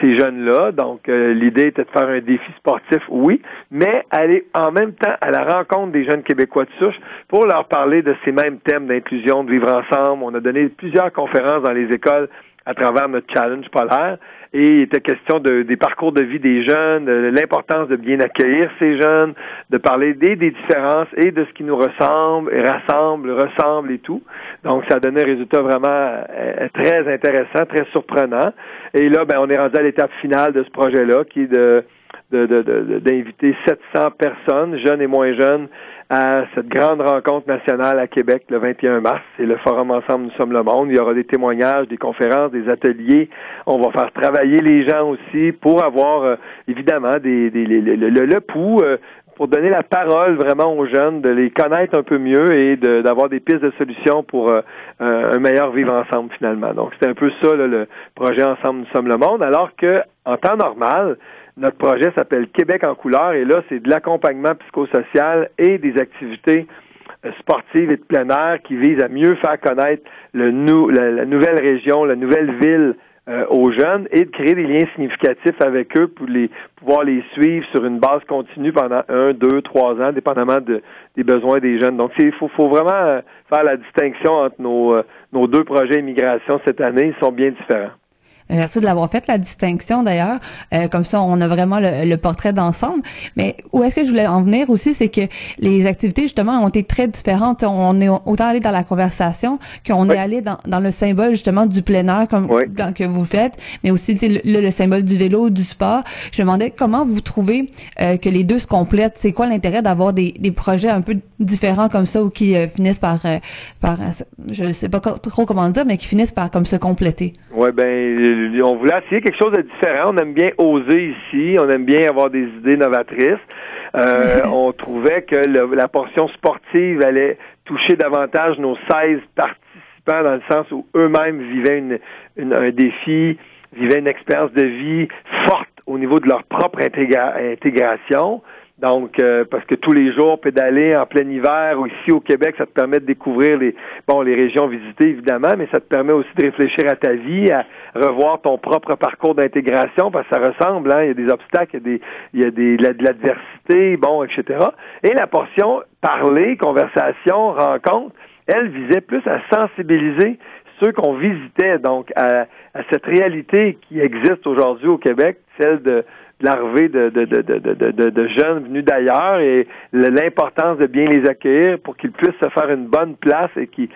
Speaker 9: ces jeunes-là. Donc, euh, l'idée était de faire un défi sportif, oui, mais aller en même temps à la rencontre des jeunes Québécois de souche pour leur parler de ces mêmes thèmes d'inclusion, de vivre ensemble. On a donné plusieurs conférences dans les écoles à travers notre challenge polaire. Et il était question de, des parcours de vie des jeunes, de l'importance de bien accueillir ces jeunes, de parler des, des différences et de ce qui nous ressemble, et rassemble, ressemble et tout. Donc, ça a donné un résultat vraiment euh, très intéressant, très surprenant. Et là, ben, on est rendu à l'étape finale de ce projet-là, qui est de de- de- de- d'inviter 700 personnes, jeunes et moins jeunes, à cette grande rencontre nationale à Québec le 21 mars. C'est le Forum Ensemble Nous sommes le monde. Il y aura des témoignages, des conférences, des ateliers. On va faire travailler les gens aussi pour avoir, euh, évidemment, des, des- le, le- le pouls, euh, pour donner la parole vraiment aux jeunes, de les connaître un peu mieux et d'avoir des pistes de solutions pour euh, un meilleur vivre ensemble finalement. Donc c'est un peu ça là, le projet Ensemble nous sommes le monde, alors que en temps normal, notre projet s'appelle Québec en couleur et là c'est de l'accompagnement psychosocial et des activités euh, sportives et de plein air qui visent à mieux faire connaître le nou- la, nouvelle région, la nouvelle ville euh, aux jeunes et de créer des liens significatifs avec eux pour les pouvoir les suivre sur une base continue pendant un, deux, trois ans, dépendamment de, des besoins des jeunes. Donc, il faut, faut vraiment euh, faire la distinction entre nos, euh, nos deux projets immigration cette année. Ils sont bien différents.
Speaker 1: Merci de l'avoir fait, la distinction d'ailleurs. Euh, comme ça, on a vraiment le, le portrait d'ensemble. Mais où est-ce que je voulais en venir aussi, c'est que les activités, justement, ont été très différentes. On est autant allé dans la conversation qu'on
Speaker 9: Oui.
Speaker 1: est allé dans, dans le symbole, justement, du plein air comme
Speaker 9: Oui.
Speaker 1: dans- que vous faites, mais aussi sais, le, le symbole du vélo, du sport. Je me demandais comment vous trouvez euh, que les deux se complètent. C'est quoi l'intérêt d'avoir des, des projets un peu différents comme ça ou qui euh, finissent par, euh, par, euh, je sais pas trop comment dire, mais qui finissent par comme se compléter?
Speaker 9: Oui, ben, euh, on voulait essayer quelque chose de différent. On aime bien oser ici. On aime bien avoir des idées novatrices. Euh, <laughs> on trouvait que le- la portion sportive allait toucher davantage nos 16 participants dans le sens où eux-mêmes vivaient une, une- un défi, vivaient une expérience de vie forte au niveau de leur propre intégra- intégration. Donc, euh, parce que tous les jours, pédaler en plein hiver ou ici au Québec, ça te permet de découvrir les bon les régions visitées, évidemment, mais ça te permet aussi de réfléchir à ta vie, à revoir ton propre parcours d'intégration, parce que ça ressemble, hein, il y a des obstacles, il y a des, il y a des, de la- de l'adversité, bon, etc. Et la portion parler, conversation, rencontre, elle visait plus à sensibiliser ceux qu'on visitait, donc à, à cette réalité qui existe aujourd'hui au Québec, celle de l'arrivée de, de, de, de, de, jeunes venus d'ailleurs et l'importance de bien les accueillir pour qu'ils puissent se faire une bonne place et qu'ils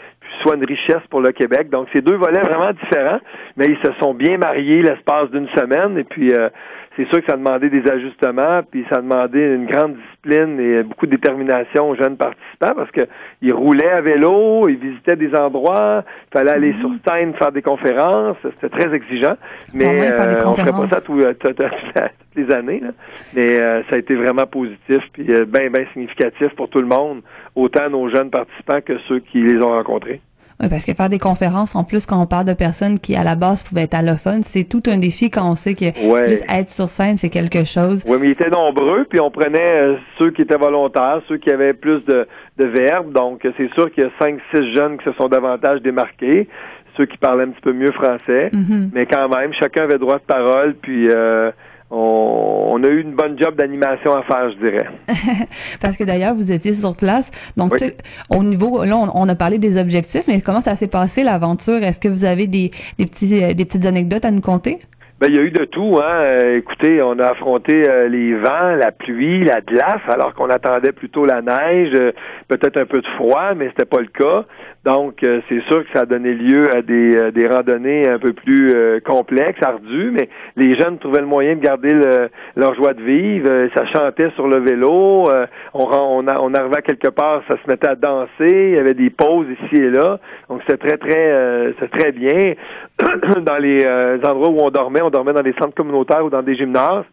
Speaker 9: soient une richesse pour le Québec. Donc, c'est deux volets vraiment différents, mais ils se sont bien mariés l'espace d'une semaine et puis euh, c'est sûr que ça a demandé des ajustements, puis ça a demandé une grande discipline et beaucoup de détermination aux jeunes participants parce que ils roulaient à vélo, ils visitaient des endroits, il fallait aller sur scène faire des conférences, c'était très exigeant, mais euh, on ferait pas ça tout- euh, tout- tout- <laughs> toutes les années, là. mais euh, ça a été vraiment positif puis bien bien significatif pour tout le monde, autant nos jeunes participants que ceux qui les ont rencontrés.
Speaker 1: Oui, parce que faire des conférences, en plus, quand on parle de personnes qui, à la base, pouvaient être allophones, c'est tout un défi quand on sait que
Speaker 9: Ouais.
Speaker 1: juste être sur scène, c'est quelque chose.
Speaker 9: Oui, mais ils étaient nombreux, puis on prenait euh, ceux qui étaient volontaires, ceux qui avaient plus de, de verbes. Donc, c'est sûr qu'il y a cinq, six jeunes qui se sont davantage démarqués, ceux qui parlaient un petit peu mieux français.
Speaker 1: Mhm.
Speaker 9: Mais quand même, chacun avait droit de parole, puis euh, on, on a eu une bonne job d'animation à faire, je dirais. <laughs>
Speaker 1: Parce que d'ailleurs, vous étiez sur place. Donc,
Speaker 9: Oui.
Speaker 1: au niveau, là, on, on a parlé des objectifs, mais comment ça s'est passé, l'aventure? Est-ce que vous avez des, des, petits, euh, des petites anecdotes à nous conter?
Speaker 9: Ben, il y a eu de tout, hein. Euh, écoutez, on a affronté euh, les vents, la pluie, la glace, alors qu'on attendait plutôt la neige, euh, peut-être un peu de froid, mais c'était pas le cas. Donc, euh, c'est sûr que ça a donné lieu à des, euh, des randonnées un peu plus euh, complexes, ardues, mais les jeunes trouvaient le moyen de garder le- leur joie de vivre. Euh, ça chantait sur le vélo. euh, on, on, on arrivait à quelque part, ça se mettait à danser. Il y avait des pauses ici et là. Donc, c'était très, très, euh, c'était très bien. <clears throat> dans les endroits où on dormait, on dormait dans des centres communautaires ou dans des gymnases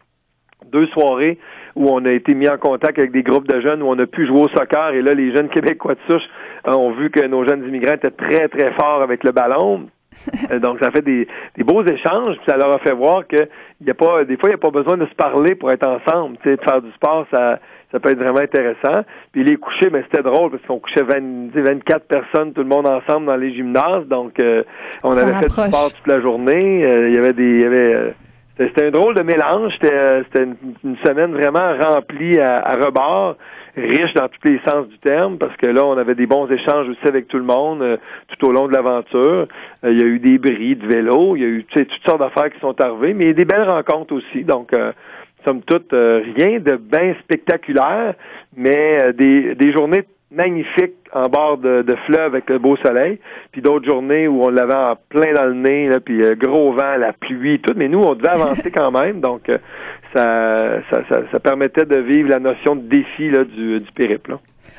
Speaker 9: deux soirées où on a été mis en contact avec des groupes de jeunes où on a pu jouer au soccer et là les jeunes québécois de souche euh, ont vu que nos jeunes immigrants étaient très très forts avec le ballon. <laughs> Euh, Donc ça fait des, des beaux échanges, puis ça leur a fait voir que y a pas des fois il n'y a pas besoin de se parler pour être ensemble, tu sais, de faire du sport ça ça peut être vraiment intéressant. Puis les couchers, mais c'était drôle parce qu'on couchait 20, tu sais, 24 personnes, tout le monde ensemble dans les gymnases. Donc, euh, on
Speaker 1: Ça
Speaker 9: avait fait du sport toute la journée. Euh, il y avait des, y avait, euh, c'était un drôle de mélange. C'était euh, c'était une, une semaine vraiment remplie à, à rebord, riche dans tous les sens du terme, parce que là, on avait des bons échanges aussi avec tout le monde euh, tout au long de l'aventure. Euh, il y a eu des bris de vélo, il y a eu toutes sortes d'affaires qui sont arrivées, mais des belles rencontres aussi. Donc, euh, somme toute, euh, rien de bien spectaculaire, mais euh, des, des journées magnifiques en bord de, de fleuve avec le beau soleil, puis d'autres journées où on l'avait en plein dans le nez, puis euh, gros vent, la pluie, tout, mais nous, on devait avancer quand même, donc euh, ça, ça, permettait de vivre la notion de défi du, périple.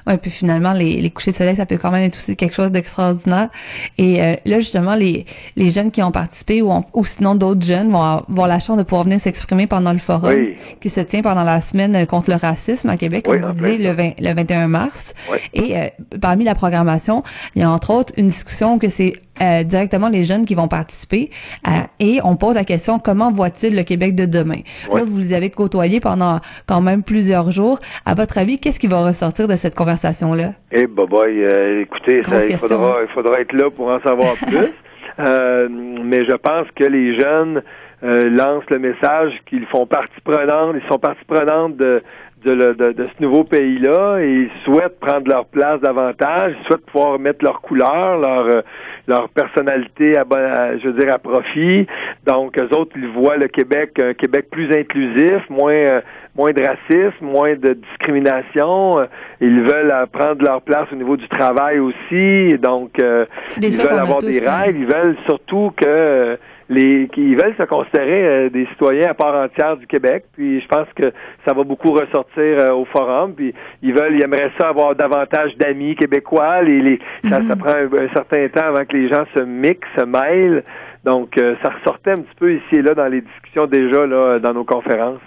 Speaker 1: Ouais, puis finalement, les, les couchers de soleil, ça peut quand même être aussi quelque chose d'extraordinaire. Et euh, là, justement, les, les jeunes qui ont participé ou, ont- ou sinon d'autres jeunes vont avoir la chance de pouvoir venir s'exprimer pendant le forum
Speaker 9: Oui.
Speaker 1: qui se tient pendant la semaine contre le racisme à Québec,
Speaker 9: Oui,
Speaker 1: comme vous disiez, le, 20 le 21 mars.
Speaker 9: Oui.
Speaker 1: Et euh, parmi la programmation, il y a entre autres une discussion que c'est euh, directement les jeunes qui vont participer euh, et on pose la question comment voit-il le Québec de demain?
Speaker 9: Ouais.
Speaker 1: Là, vous les avez côtoyés pendant quand même plusieurs jours. À votre avis, qu'est-ce qui va ressortir de cette conversation-là?
Speaker 9: Eh, bah, boy, euh, écoutez, ça, il, faudra, il faudra être là pour en savoir <laughs> plus. Euh, mais je pense que les jeunes euh, lancent le message qu'ils font partie prenante, ils sont partie prenante de, de, le- de- de ce nouveau pays-là et ils souhaitent prendre leur place davantage, ils souhaitent pouvoir mettre leur couleur, leur, leur personnalité à, bon- à- je veux dire, à profit. Donc, eux autres, ils voient le Québec, un Québec plus inclusif, moins, euh, moins de racisme, moins de discrimination. Ils veulent euh, prendre leur place au niveau du travail aussi. Donc, euh, ils veulent avoir des
Speaker 1: hein.
Speaker 9: règles. Ils veulent surtout que euh, les, qu'ils veulent se considérer euh, des citoyens à part entière du Québec. Puis, je pense que ça va beaucoup ressortir euh, au forum. Puis, ils veulent, ils aimeraient ça avoir davantage d'amis québécois. Les, les, ça,
Speaker 1: Mhm.
Speaker 9: ça prend un, un certain temps avant que les gens se mixent, se mêlent. Donc, euh, ça ressortait un petit peu ici et là dans les discussions déjà là dans nos conférences.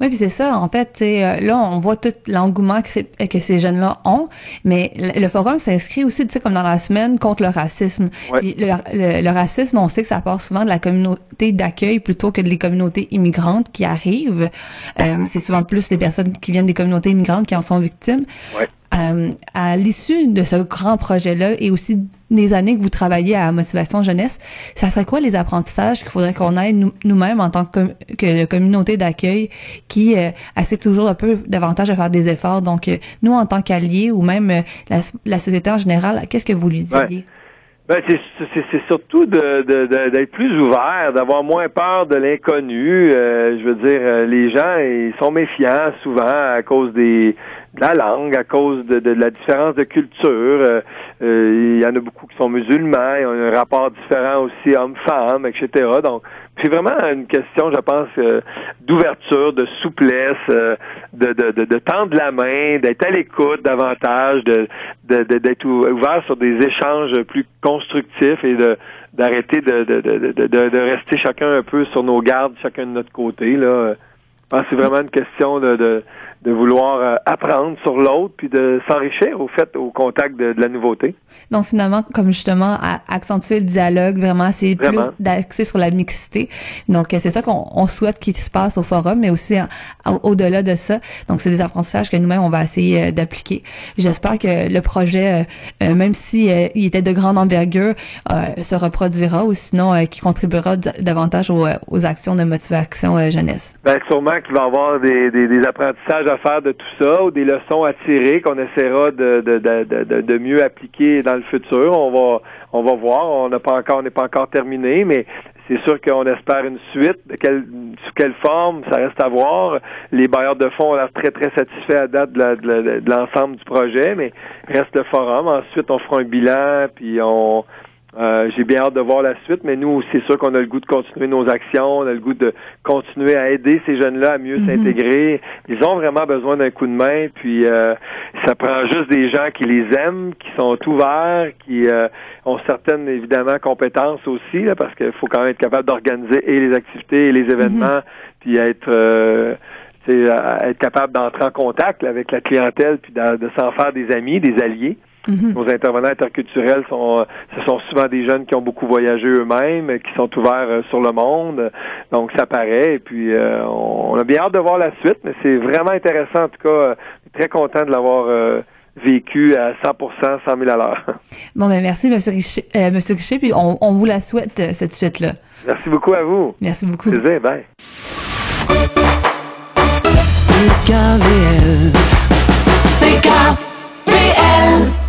Speaker 1: Oui, puis c'est ça, en fait, euh, là, on voit tout l'engouement que, ces- que ces jeunes-là ont, mais le, forum s'inscrit aussi, tu sais, comme dans la semaine, contre le racisme.
Speaker 9: Ouais.
Speaker 1: Le- le racisme, on sait que ça part souvent de la communauté d'accueil plutôt que des communautés immigrantes qui arrivent. Euh, c'est souvent plus les personnes qui viennent des communautés immigrantes qui en sont victimes.
Speaker 9: Ouais.
Speaker 1: Euh, à l'issue de ce grand projet-là et aussi des années que vous travaillez à Motivation Jeunesse, ça serait quoi les apprentissages qu'il faudrait qu'on ait nous- nous-mêmes en tant que, que communauté d'accueil qui euh, essaie toujours un peu davantage à faire des efforts? Donc, euh, nous, en tant qu'alliés ou même euh, la, la société en général, qu'est-ce que vous lui diriez?
Speaker 9: Ben, c'est, surtout de, de, de- d'être plus ouvert, d'avoir moins peur de l'inconnu. Euh, je veux dire, les gens ils sont méfiants souvent à cause des la langue, à cause de, la différence de culture. Euh, euh, il y en a beaucoup qui sont musulmans, ils ont un rapport différent aussi homme-femme, etc. Donc, c'est vraiment une question, je pense, euh, d'ouverture, de souplesse, euh, de, de, de, tendre la main, d'être à l'écoute davantage, de, d'être ou- ouvert sur des échanges plus constructifs et de d'arrêter de, de, de, de, rester chacun un peu sur nos gardes, chacun de notre côté. Là. C'est vraiment une question de, de, vouloir euh, apprendre sur l'autre puis de s'enrichir au fait au contact de, de la nouveauté.
Speaker 1: Donc finalement, comme justement à accentuer le dialogue, vraiment, c'est plus d'axer sur la mixité. Donc euh, c'est ça qu'on on souhaite qu'il se passe au forum, mais aussi au- au-delà de ça. Donc c'est des apprentissages que nous-mêmes on va essayer euh, d'appliquer. J'espère que le projet, euh, euh, même si euh, il était de grande envergure, euh, se reproduira ou sinon euh, qui contribuera davantage aux, euh, aux actions de motivation euh, jeunesse.
Speaker 9: Ben, sûrement qu'il va y avoir des, des, des apprentissages à faire de tout ça ou des leçons à tirer qu'on essaiera de, de, de, de, mieux appliquer dans le futur. On va on va voir. On pas encore on n'est pas encore terminé, mais c'est sûr qu'on espère une suite. Sous quelle forme, ça reste à voir. Les bailleurs de fonds ont l'air très, très satisfaits à date de l'ensemble du projet, mais reste le forum. Ensuite, on fera un bilan, puis on euh, j'ai bien hâte de voir la suite, mais nous, c'est sûr qu'on a le goût de continuer nos actions, on a le goût de continuer à aider ces jeunes-là à mieux
Speaker 1: Mhm.
Speaker 9: s'intégrer. Ils ont vraiment besoin d'un coup de main, puis euh, ça prend juste des gens qui les aiment, qui sont ouverts, qui euh, ont certaines, évidemment, compétences aussi, là, parce qu'il faut quand même être capable d'organiser et les activités et les événements, puis être... euh, être capable d'entrer en contact là, avec la clientèle puis de, de s'en faire des amis, des alliés.
Speaker 1: Mhm.
Speaker 9: Nos intervenants interculturels sont, ce sont souvent des jeunes qui ont beaucoup voyagé eux-mêmes, qui sont ouverts euh, sur le monde. Donc ça paraît. Et puis euh, on a bien hâte de voir la suite, mais c'est vraiment intéressant en tout cas. euh, très content de l'avoir euh, vécu à 100%, 100 000 à l'heure.
Speaker 1: Bon ben merci Monsieur Richer, euh, Monsieur Richer, puis on, on vous la souhaite euh, cette suite là.
Speaker 9: Merci beaucoup à vous.
Speaker 1: Merci beaucoup.
Speaker 9: Plaisir, bye.
Speaker 8: CKVL.
Speaker 5: CKVL.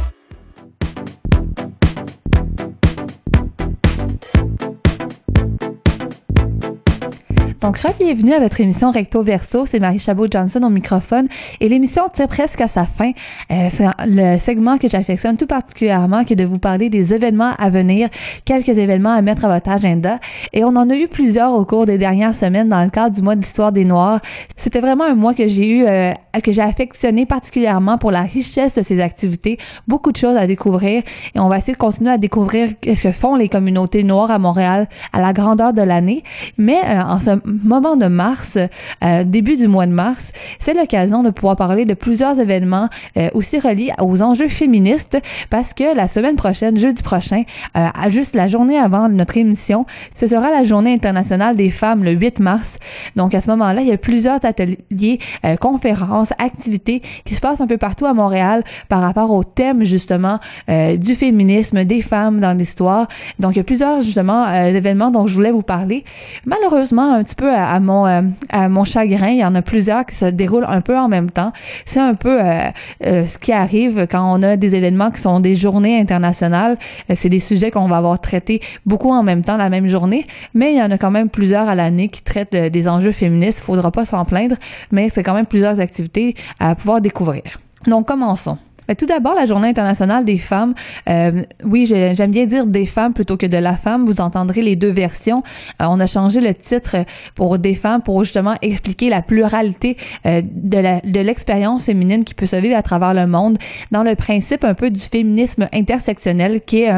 Speaker 1: Donc, bienvenue à votre émission Recto Verso. C'est Marie Chabot-Johnson au microphone. Et l'émission tire presque à sa fin. Euh, c'est le segment que j'affectionne tout particulièrement, qui est de vous parler des événements à venir, quelques événements à mettre à votre agenda. Et on en a eu plusieurs au cours des dernières semaines dans le cadre du mois de l'histoire des Noirs. C'était vraiment un mois que j'ai eu, euh, que j'ai affectionné particulièrement pour la richesse de ces activités. Beaucoup de choses à découvrir. Et on va essayer de continuer à découvrir ce que font les communautés noires à Montréal à la grandeur de l'année. Mais euh, en ce moment de mars, euh, début du mois de mars, c'est l'occasion de pouvoir parler de plusieurs événements euh, aussi reliés aux enjeux féministes parce que la semaine prochaine, jeudi prochain, euh, juste la journée avant notre émission, ce sera la journée internationale des femmes le 8 mars. Donc à ce moment-là, il y a plusieurs ateliers, euh, conférences, activités qui se passent un peu partout à Montréal par rapport au thème justement euh, du féminisme, des femmes dans l'histoire. Donc il y a plusieurs justement euh, événements dont je voulais vous parler. Malheureusement, un petit peu à, mon euh, à mon chagrin, il y en a plusieurs qui se déroulent un peu en même temps. C'est un peu euh, euh, ce qui arrive quand on a des événements qui sont des journées internationales. C'est des sujets qu'on va avoir traités beaucoup en même temps la même journée, mais il y en a quand même plusieurs à l'année qui traitent des enjeux féministes. Faudra pas s'en plaindre, mais c'est quand même plusieurs activités à pouvoir découvrir. Donc commençons. Ben, tout d'abord, la Journée internationale des femmes. Euh, oui, j'ai- j'aime bien dire des femmes plutôt que de la femme. Vous entendrez les deux versions. Euh, on a changé le titre pour des femmes pour justement expliquer la pluralité euh, de la- de l'expérience féminine qui peut se vivre à travers le monde dans le principe un peu du féminisme intersectionnel qui est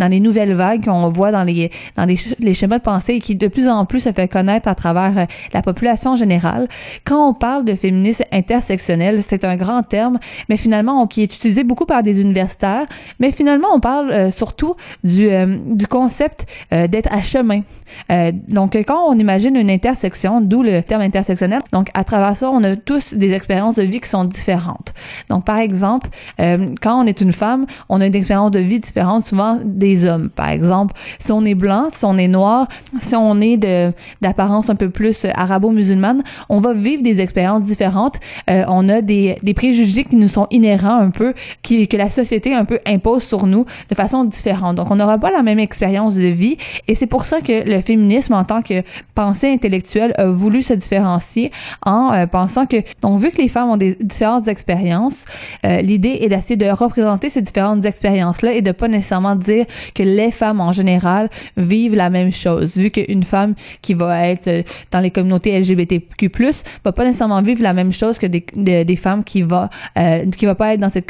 Speaker 1: dans les nouvelles vagues qu'on voit dans les dans les, les schémas de pensée et qui de plus en plus se fait connaître à travers euh, la population générale. Quand on parle de féminisme intersectionnel, c'est un grand terme, mais finalement on, qui est utilisé beaucoup par des universitaires, mais finalement on parle euh, surtout du euh, du concept euh, d'être à chemin. Euh, donc quand on imagine une intersection, d'où le terme intersectionnel, donc à travers ça on a tous des expériences de vie qui sont différentes. Donc par exemple, euh, quand on est une femme, on a une expérience de vie différente souvent des hommes. Par exemple, si on est blanc, si on est noir, si on est de d'apparence un peu plus arabo-musulmane, on va vivre des expériences différentes. Euh, on a des, des préjugés qui nous sont inhérents un peu, que la société un peu impose sur nous de façon différente. Donc on n'aura pas la même expérience de vie et c'est pour ça que le féminisme en tant que pensée intellectuelle a voulu se différencier en euh, pensant que donc vu que les femmes ont des différentes expériences, euh, l'idée est d'essayer de représenter ces différentes expériences-là et de pas nécessairement dire que les femmes en général vivent la même chose. Vu qu'une femme qui va être euh, dans les communautés LGBTQ+, va pas nécessairement vivre la même chose que des, de- des femmes qui va euh, qui va pas être dans cette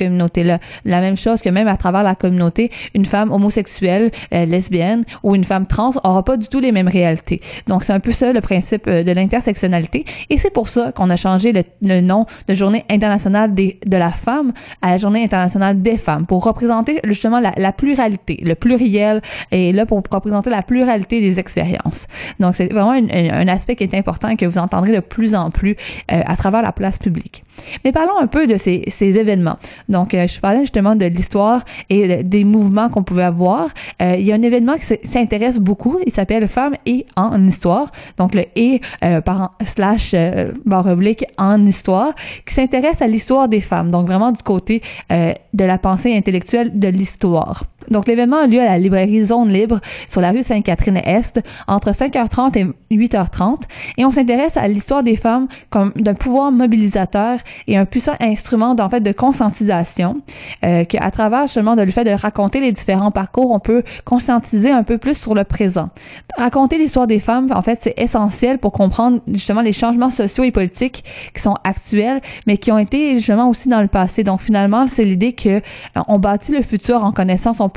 Speaker 1: La même chose que même à travers la communauté, une femme homosexuelle, euh, lesbienne ou une femme trans aura pas du tout les mêmes réalités. Donc c'est un peu ça le principe euh, de l'intersectionnalité et c'est pour ça qu'on a changé le, nom de Journée internationale des, de la femme à la Journée internationale des femmes pour représenter justement la, pluralité, le pluriel et là pour représenter la pluralité des expériences. Donc c'est vraiment un, aspect qui est important et que vous entendrez de plus en plus euh, à travers la place publique. Mais parlons un peu de ces, événements. Euh, je parlais justement de l'histoire et de- des mouvements qu'on pouvait avoir. Euh, il y a un événement qui s'intéresse beaucoup. Il s'appelle Femmes et en histoire. Donc le et euh, par slash barre oblique en histoire qui s'intéresse à l'histoire des femmes. Donc vraiment du côté de la pensée intellectuelle de l'histoire. Donc l'événement a lieu à la librairie Zone Libre sur la rue Sainte-Catherine-Est entre 5h30 et 8h30 et on s'intéresse à l'histoire des femmes comme d'un pouvoir mobilisateur et un puissant instrument d'en fait de conscientisation euh, qu'à travers justement de le fait de raconter les différents parcours on peut conscientiser un peu plus sur le présent. Raconter l'histoire des femmes en fait c'est essentiel pour comprendre justement les changements sociaux et politiques qui sont actuels mais qui ont été justement aussi dans le passé. Donc finalement c'est l'idée que euh, on bâtit le futur en connaissant son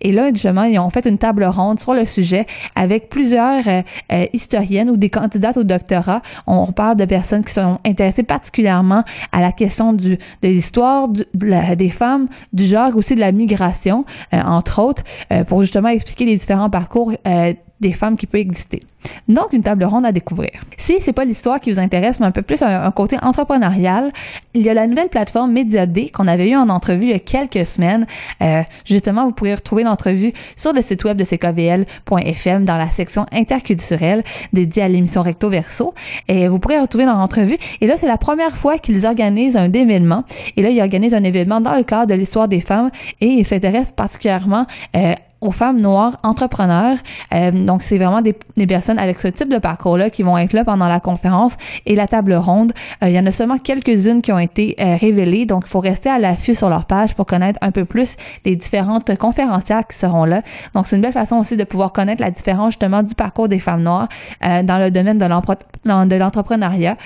Speaker 1: et là justement ils ont fait une table ronde sur le sujet avec plusieurs euh, euh, historiennes ou des candidates au doctorat. On, parle de personnes qui sont intéressées particulièrement à la question du, de l'histoire des femmes, du genre, aussi de la migration, euh, entre autres, euh, pour justement expliquer les différents parcours euh, des femmes qui peuvent exister. Donc, une table ronde à découvrir. Si c'est pas l'histoire qui vous intéresse, mais un peu plus un, côté entrepreneurial, il y a la nouvelle plateforme MediaD qu'on avait eu en entrevue il y a quelques semaines. Euh, justement, vous pourrez retrouver l'entrevue sur le site web de ckvl.fm dans la section interculturelle dédiée à l'émission Recto Verso. Et vous pourrez retrouver dans l'entrevue. Et là, c'est la première fois qu'ils organisent un événement. Et là, ils organisent un événement dans le cadre de l'histoire des femmes et ils s'intéressent particulièrement euh, aux femmes noires entrepreneurs. Euh, donc, c'est vraiment des, personnes avec ce type de parcours-là qui vont être là pendant la conférence et la table ronde. Euh, il y en a seulement quelques-unes qui ont été euh, révélées, donc il faut rester à l'affût sur leur page pour connaître un peu plus les différentes conférencières qui seront là. Donc, c'est une belle façon aussi de pouvoir connaître la différence justement du parcours des femmes noires dans le domaine de l'entrepreneuriat,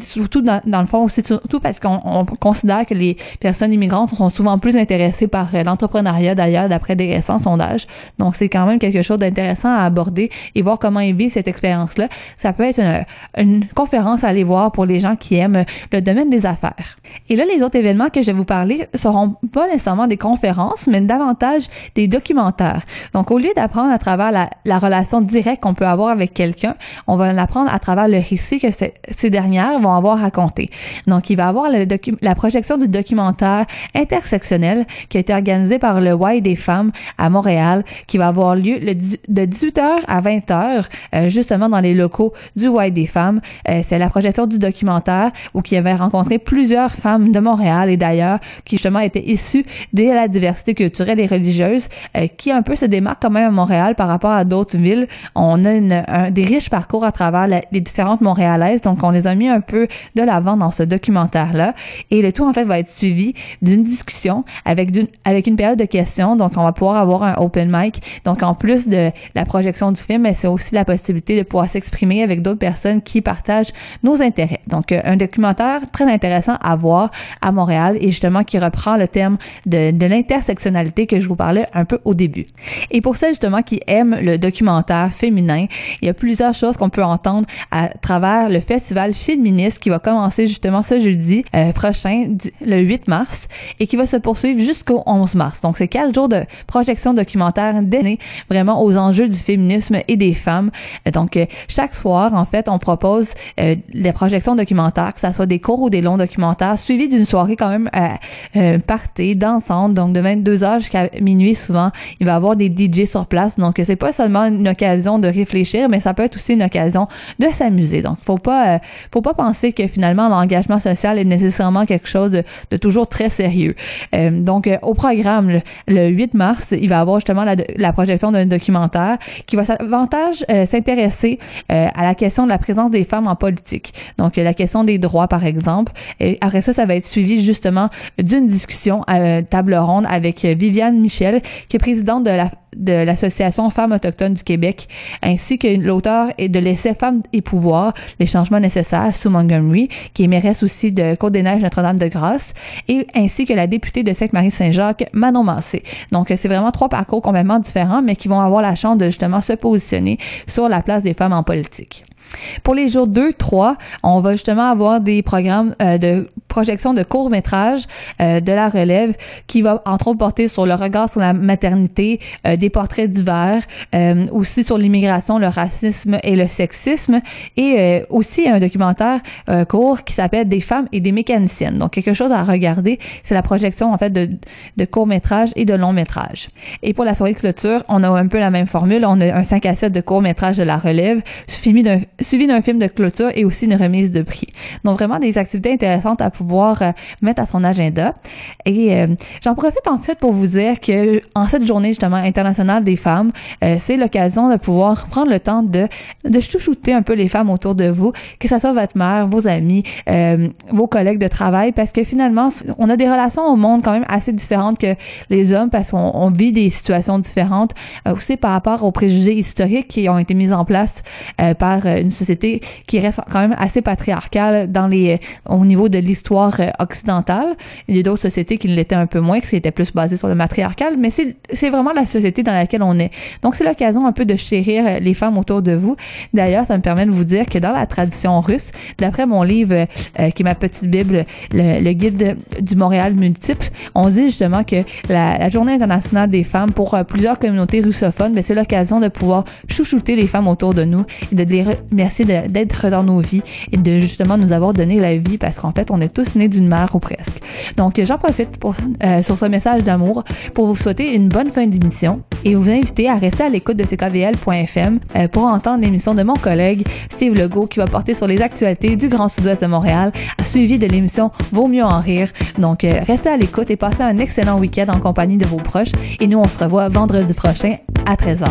Speaker 1: surtout dans, dans le fond aussi, surtout parce qu'on on considère que les personnes immigrantes sont souvent plus intéressées par l'entrepreneuriat d'ailleurs, d'après des récents sondages. Donc, c'est quand même quelque chose d'intéressant à aborder et voir comment ils vivent cette expérience-là. Ça peut être une, conférence à aller voir pour les gens qui aiment le domaine des affaires. Et là, les autres événements que je vais vous parler seront pas nécessairement des conférences, mais davantage des documentaires. Donc, au lieu d'apprendre à travers la, la relation directe qu'on peut avoir avec quelqu'un, on va l'apprendre à travers le récit que ces- dernières vont avoir raconté. Donc, il va y avoir la projection du documentaire intersectionnel qui a été organisé par le Y des femmes à Montréal Qui va avoir lieu de 18h à 20h, euh, justement dans les locaux du White des femmes. Euh, c'est la projection du documentaire où qui avait rencontré plusieurs femmes de Montréal et d'ailleurs qui justement étaient issues de la diversité culturelle et religieuse euh, qui un peu se démarque quand même à Montréal par rapport à d'autres villes. On a des riches parcours à travers les différentes Montréalaises, donc on les a mis un peu de l'avant dans ce documentaire-là. Et le tout, en fait, va être suivi d'une discussion avec, avec une période de questions. Donc, on va pouvoir avoir un open mic. Donc, en plus de la projection du film, c'est aussi la possibilité de pouvoir s'exprimer avec d'autres personnes qui partagent nos intérêts. Donc, euh, un documentaire très intéressant à voir à Montréal et justement qui reprend le thème de, l'intersectionnalité que je vous parlais un peu au début. Et pour celles justement qui aiment le documentaire féminin, il y a plusieurs choses qu'on peut entendre à travers le festival féministe qui va commencer justement ce jeudi euh, prochain, le 8 mars, et qui va se poursuivre jusqu'au 11 mars. Donc, c'est quatre jours de projection documentaire dédiés vraiment aux enjeux du féminisme et des femmes. Euh, Donc, euh, chaque soir, en fait, on propose euh, les projections documentaires, que ce soit des courts ou des longs documentaires, suivis d'une soirée quand même euh, euh, partée, dansante, donc de 22h jusqu'à minuit souvent. Il va y avoir des DJ sur place, donc c'est pas seulement une occasion de réfléchir, mais ça peut être aussi une occasion de s'amuser. Donc, faut pas, euh, faut pas penser que finalement l'engagement social est nécessairement quelque chose de, de toujours très sérieux. Euh, donc, euh, au programme, le, le 8 mars, il va y avoir la, projection d'un documentaire qui va davantage euh, s'intéresser euh, à la question de la présence des femmes en politique. Donc, euh, la question des droits, par exemple. Et après ça, ça va être suivi justement d'une discussion à table ronde avec Viviane Michel, qui est présidente de la de l'Association Femmes autochtones du Québec, ainsi que l'auteur de l'essai Femmes et pouvoir, les changements nécessaires, Sue Montgomery, qui est mairesse aussi de Côte-des-Neiges Notre-Dame-de-Grâce, et ainsi que la députée de Sainte-Marie-Saint-Jacques, Manon Massé. Donc, c'est vraiment trois parcours complètement différents, mais qui vont avoir la chance de justement se positionner sur la place des femmes en politique. Pour les jours 2, 3, on va justement avoir des programmes euh, de projection de courts-métrages euh, de la relève qui va entre autres porter sur le regard sur la maternité, euh, des portraits divers, euh, aussi sur l'immigration, le racisme et le sexisme et euh, aussi un documentaire euh, court qui s'appelle Des femmes et des mécaniciennes. Donc quelque chose à regarder, c'est la projection en fait de, de courts-métrages et de longs-métrages. Et pour la soirée de clôture, on a un peu la même formule, on a un 5 à 7 de courts-métrages de la relève suivi d'un suivi d'un film de clôture et aussi une remise de prix. Donc vraiment des activités intéressantes à pouvoir euh, mettre à son agenda. Et euh, j'en profite en fait pour vous dire que en cette journée justement internationale des femmes, euh, c'est l'occasion de pouvoir prendre le temps de de chouchouter un peu les femmes autour de vous, que ce soit votre mère, vos amis, euh, vos collègues de travail, parce que finalement on a des relations au monde quand même assez différentes que les hommes parce qu'on on vit des situations différentes euh, aussi par rapport aux préjugés historiques qui ont été mis en place par une société qui reste quand même assez patriarcale dans les au niveau de l'histoire euh, occidentale. Il y a d'autres sociétés qui l'étaient un peu moins, qui étaient plus basées sur le matriarcal, mais c'est vraiment la société dans laquelle on est. Donc c'est l'occasion un peu de chérir euh, les femmes autour de vous. D'ailleurs, ça me permet de vous dire que dans la tradition russe, d'après mon livre euh, qui est ma petite bible, le, le guide du Montréal multiple, on dit justement que la, la journée internationale des femmes pour euh, plusieurs communautés russophones, ben, c'est l'occasion de pouvoir chouchouter les femmes autour de nous et de les de- d'être dans nos vies et de justement nous avoir donné la vie parce qu'en fait, on est tous nés d'une mère ou presque. Donc, j'en profite euh, sur ce message d'amour pour vous souhaiter une bonne fin d'émission et vous inviter à rester à l'écoute de ckvl.fm euh, pour entendre l'émission de mon collègue Steve Legault qui va porter sur les actualités du Grand Sud-Ouest de Montréal, suivi de l'émission Vaut mieux en rire. Donc, euh, restez à l'écoute et passez un excellent week-end en compagnie de vos proches et nous, on se revoit vendredi prochain à 13h.